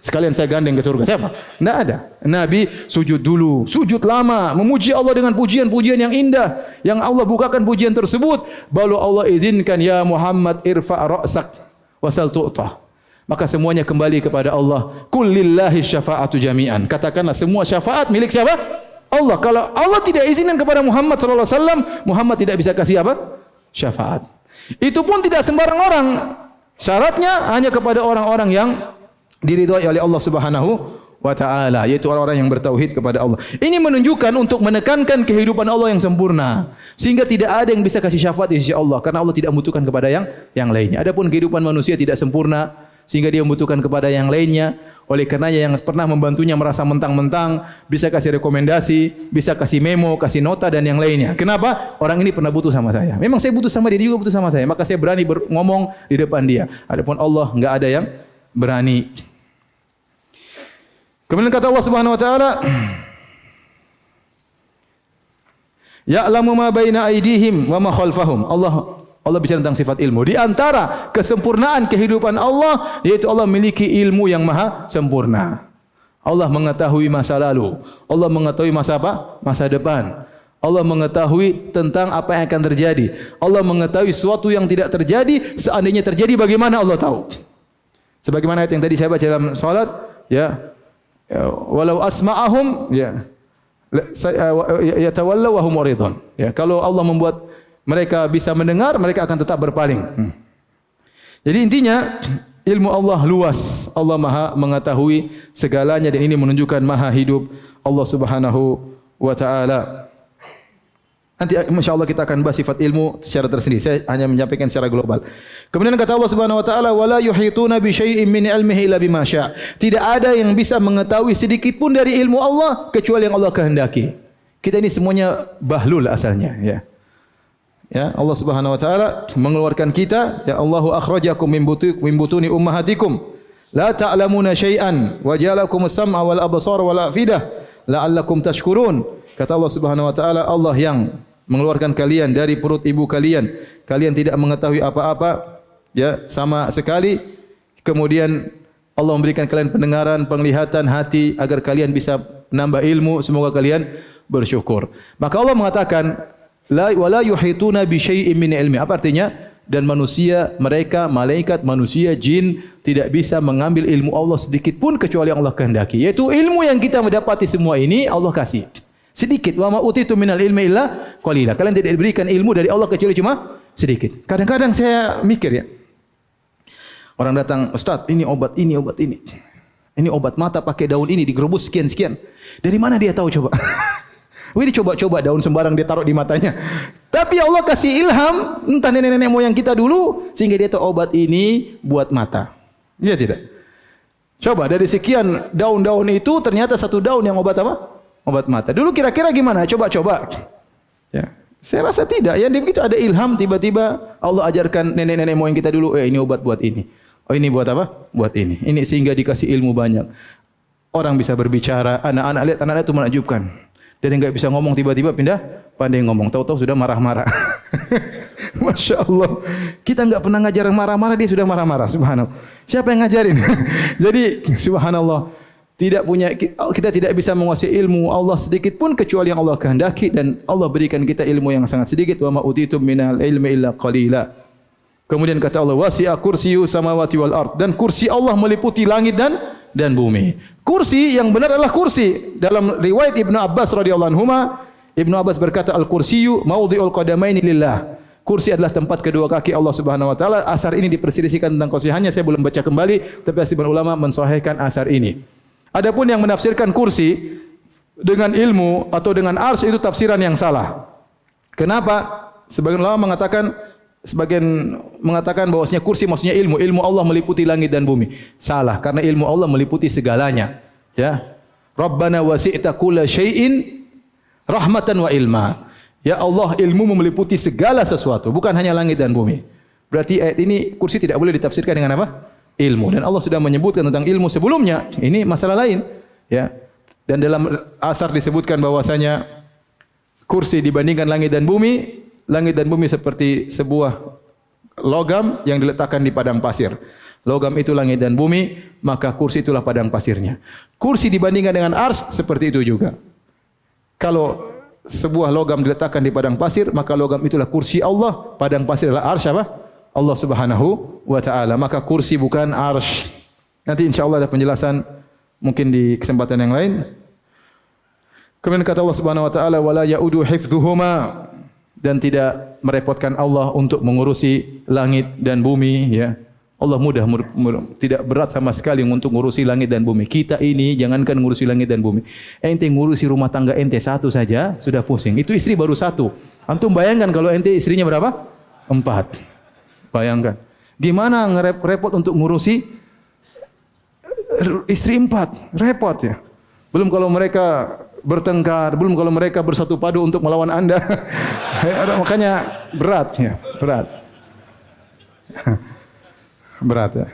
Sekalian saya gandeng ke surga. Siapa? Tidak ada. Nabi sujud dulu. Sujud lama. Memuji Allah dengan pujian-pujian yang indah. Yang Allah bukakan pujian tersebut. Baru Allah izinkan. Ya Muhammad irfa' ra'sak. Wasal tu'tah. Maka semuanya kembali kepada Allah. Kullillahi syafa'atu jami'an. Katakanlah semua syafaat milik siapa? Allah. Kalau Allah tidak izinkan kepada Muhammad sallallahu alaihi wasallam, Muhammad tidak bisa kasih apa? Syafaat. Itu pun tidak sembarang orang. Syaratnya hanya kepada orang-orang yang diridhai oleh Allah Subhanahu wa taala yaitu orang-orang yang bertauhid kepada Allah. Ini menunjukkan untuk menekankan kehidupan Allah yang sempurna sehingga tidak ada yang bisa kasih syafaat di sisi Allah karena Allah tidak membutuhkan kepada yang yang lainnya. Adapun kehidupan manusia tidak sempurna sehingga dia membutuhkan kepada yang lainnya. Oleh karenanya yang pernah membantunya merasa mentang-mentang bisa kasih rekomendasi, bisa kasih memo, kasih nota dan yang lainnya. Kenapa? Orang ini pernah butuh sama saya. Memang saya butuh sama dia, dia juga butuh sama saya. Maka saya berani ngomong di depan dia. Adapun Allah enggak ada yang berani. Kemudian kata Allah Subhanahu wa taala Ya'lamu ma baina aydihim wa ma khalfahum. Allah Allah bicara tentang sifat ilmu. Di antara kesempurnaan kehidupan Allah yaitu Allah memiliki ilmu yang maha sempurna. Allah mengetahui masa lalu. Allah mengetahui masa apa? Masa depan. Allah mengetahui tentang apa yang akan terjadi. Allah mengetahui sesuatu yang tidak terjadi, seandainya terjadi bagaimana Allah tahu. Sebagaimana ayat yang tadi saya baca dalam salat, ya, ya walau asma'ahum ya ya tawallaw wa hum ya kalau Allah membuat mereka bisa mendengar mereka akan tetap berpaling hmm. jadi intinya ilmu Allah luas Allah Maha mengetahui segalanya dan ini menunjukkan Maha hidup Allah Subhanahu wa taala Nanti insyaAllah kita akan bahas sifat ilmu secara tersendiri. Saya hanya menyampaikan secara global. Kemudian kata Allah Subhanahu Wa Taala, "Wala yuhituna bi syai'in min ilmihi illa bima syaa." Tidak ada yang bisa mengetahui sedikit pun dari ilmu Allah kecuali yang Allah kehendaki. Kita ini semuanya bahlul asalnya, ya. Ya, Allah Subhanahu Wa Taala mengeluarkan kita, ya Allahu akhrajakum min butuni min butuni ummahatikum. La ta'lamuna syai'an wa ja'alakum as-sam'a wal absara wal afidah la'allakum tashkurun. Kata Allah Subhanahu wa taala, Allah yang mengeluarkan kalian dari perut ibu kalian. Kalian tidak mengetahui apa-apa ya sama sekali. Kemudian Allah memberikan kalian pendengaran, penglihatan, hati agar kalian bisa menambah ilmu. Semoga kalian bersyukur. Maka Allah mengatakan la wala yuhituna bi syai'in min ilmi. Apa artinya? Dan manusia, mereka, malaikat, manusia, jin tidak bisa mengambil ilmu Allah sedikit pun kecuali Allah kehendaki. Yaitu ilmu yang kita mendapati semua ini Allah kasih. Sedikit. Wa ma utitu minal ilmi illa qalila. Kalian tidak diberikan ilmu dari Allah kecuali cuma sedikit. Kadang-kadang saya mikir ya. Orang datang, Ustaz, ini obat ini, obat ini. Ini obat mata pakai daun ini digerubus sekian-sekian. Dari mana dia tahu coba? Wih coba-coba daun sembarang dia taruh di matanya. Tapi Allah kasih ilham entah nenek-nenek moyang kita dulu sehingga dia tahu obat ini buat mata. Iya tidak? Coba dari sekian daun-daun itu ternyata satu daun yang obat apa? obat mata. Dulu kira-kira gimana? Coba-coba. Ya. Saya rasa tidak. Yang begitu ada ilham tiba-tiba Allah ajarkan nenek-nenek moyang kita dulu, eh ini obat buat ini. Oh ini buat apa? Buat ini. Ini sehingga dikasih ilmu banyak. Orang bisa berbicara, anak-anak lihat anak-anak itu menakjubkan. Dari enggak bisa ngomong tiba-tiba pindah pandai ngomong. Tahu-tahu sudah marah-marah. Masya Allah. Kita enggak pernah ngajar marah-marah, dia sudah marah-marah. Subhanallah. Siapa yang ngajarin? Jadi, subhanallah tidak punya kita tidak bisa menguasai ilmu Allah sedikit pun kecuali yang Allah kehendaki dan Allah berikan kita ilmu yang sangat sedikit wa ma utitum minal ilmi illa qalila. Kemudian kata Allah wasi'a kursiyyu samawati wal ard dan kursi Allah meliputi langit dan dan bumi. Kursi yang benar adalah kursi. Dalam riwayat Ibnu Abbas radhiyallahu anhu Ibnu Abbas berkata al-kursiyyu mawdhi'ul qadamaini lillah. Kursi adalah tempat kedua kaki Allah Subhanahu wa taala. Asar ini diperselisihkan tentang kosihannya saya belum baca kembali tapi sebagian ulama mensahihkan asar ini. Adapun yang menafsirkan kursi dengan ilmu atau dengan ars itu tafsiran yang salah. Kenapa? Sebagian ulama mengatakan sebagian mengatakan bahwasanya kursi maksudnya ilmu, ilmu Allah meliputi langit dan bumi. Salah, karena ilmu Allah meliputi segalanya. Ya. Rabbana wasi'ta kulla syai'in rahmatan wa ilma. Ya Allah, ilmu meliputi segala sesuatu, bukan hanya langit dan bumi. Berarti ayat ini kursi tidak boleh ditafsirkan dengan apa? Ilmu. Dan Allah sudah menyebutkan tentang ilmu sebelumnya. Ini masalah lain. Ya. Dan dalam asar disebutkan bahwasanya kursi dibandingkan langit dan bumi, langit dan bumi seperti sebuah logam yang diletakkan di padang pasir. Logam itu langit dan bumi, maka kursi itulah padang pasirnya. Kursi dibandingkan dengan ars seperti itu juga. Kalau sebuah logam diletakkan di padang pasir, maka logam itulah kursi Allah. Padang pasir adalah ars apa? Allah Subhanahu wa taala. Maka kursi bukan ars. Nanti insyaallah ada penjelasan mungkin di kesempatan yang lain. Kemudian kata Allah Subhanahu wa taala wala yaudu hifdhuhuma dan tidak merepotkan Allah untuk mengurusi langit dan bumi ya. Allah mudah mur, mur, tidak berat sama sekali untuk mengurusi langit dan bumi. Kita ini jangankan mengurusi langit dan bumi. Ente mengurusi rumah tangga ente satu saja sudah pusing. Itu istri baru satu. Antum bayangkan kalau ente istrinya berapa? Empat. Bayangkan. Gimana repot untuk mengurusi istri empat? Repot ya. Belum kalau mereka bertengkar, belum kalau mereka bersatu padu untuk melawan anda. Makanya berat ya, berat. berat ya.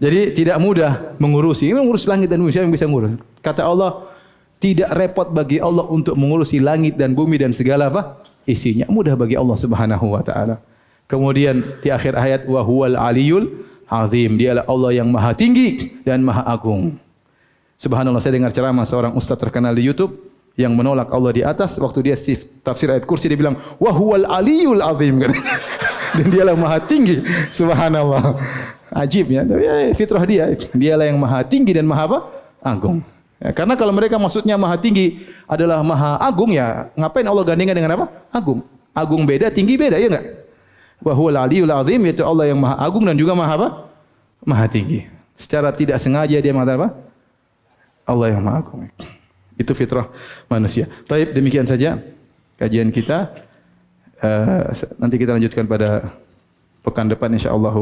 Jadi tidak mudah mengurusi. Ini mengurus langit dan bumi. Siapa yang bisa mengurus? Kata Allah, tidak repot bagi Allah untuk mengurusi langit dan bumi dan segala apa? Isinya. Mudah bagi Allah subhanahu wa ta'ala. Kemudian di akhir ayat, wa huwal aliyul azim. Dialah Allah yang maha tinggi dan maha agung. Subhanallah saya dengar ceramah seorang ustaz terkenal di YouTube yang menolak Allah di atas. Waktu dia tafsir ayat kursi dia bilang wa huwal aliyul azim. Dan dia lah maha tinggi. Subhanallah. Ajib ya. Tapi ya, fitrah dia. Dia lah yang maha tinggi dan maha apa? Agung. Ya, karena kalau mereka maksudnya maha tinggi adalah maha agung ya ngapain Allah gandengkan dengan apa? Agung. Agung beda tinggi beda ya enggak? Wa huwal aliyul azim yaitu Allah yang maha agung dan juga maha apa? Maha tinggi. Secara tidak sengaja dia mengatakan apa Allah yang maha agung itu fitrah manusia. Baik, demikian saja kajian kita. Uh, nanti kita lanjutkan pada pekan depan insyaallah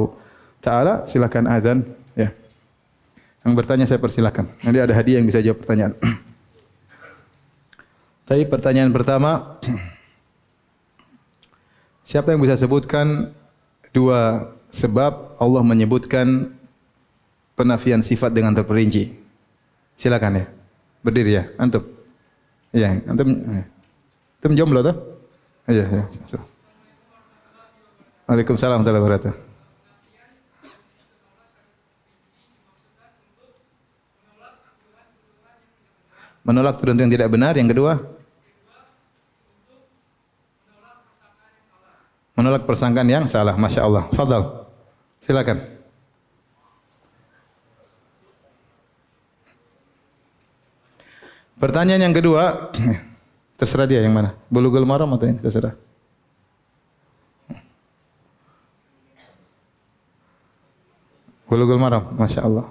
taala. Silakan azan ya. Yang bertanya saya persilakan. Nanti ada hadiah yang bisa jawab pertanyaan. Tapi pertanyaan pertama Siapa yang bisa sebutkan dua sebab Allah menyebutkan penafian sifat dengan terperinci? Silakan ya. Berdiri ya, antum. Iya, antum. Ya. Antum jomblo tuh? Iya, iya. Waalaikumsalam warahmatullahi wabarakatuh. Menolak tuduhan yang tidak benar. Yang kedua, menolak persangkaan yang salah. Masya Allah. Fadal. Silakan. Pertanyaan yang kedua, terserah dia yang mana? Bulughul maram atau ini? Terserah. Bulughul maram, masya Allah.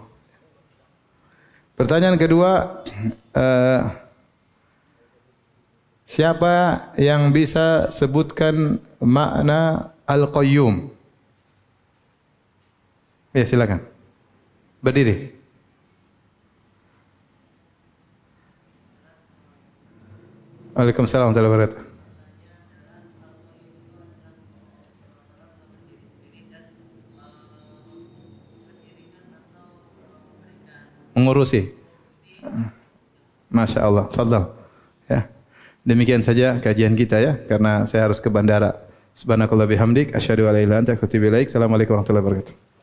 Pertanyaan kedua, uh, siapa yang bisa sebutkan makna al-qayyum? Ya silakan. Berdiri. Waalaikumsalam warahmatullahi wabarakatuh. Mengurusi. Masya Allah. Fadal. Ya. Demikian saja kajian kita ya. Karena saya harus ke bandara. Subhanakallah bihamdik. Asyadu ala ila anta. Assalamualaikum warahmatullahi wabarakatuh.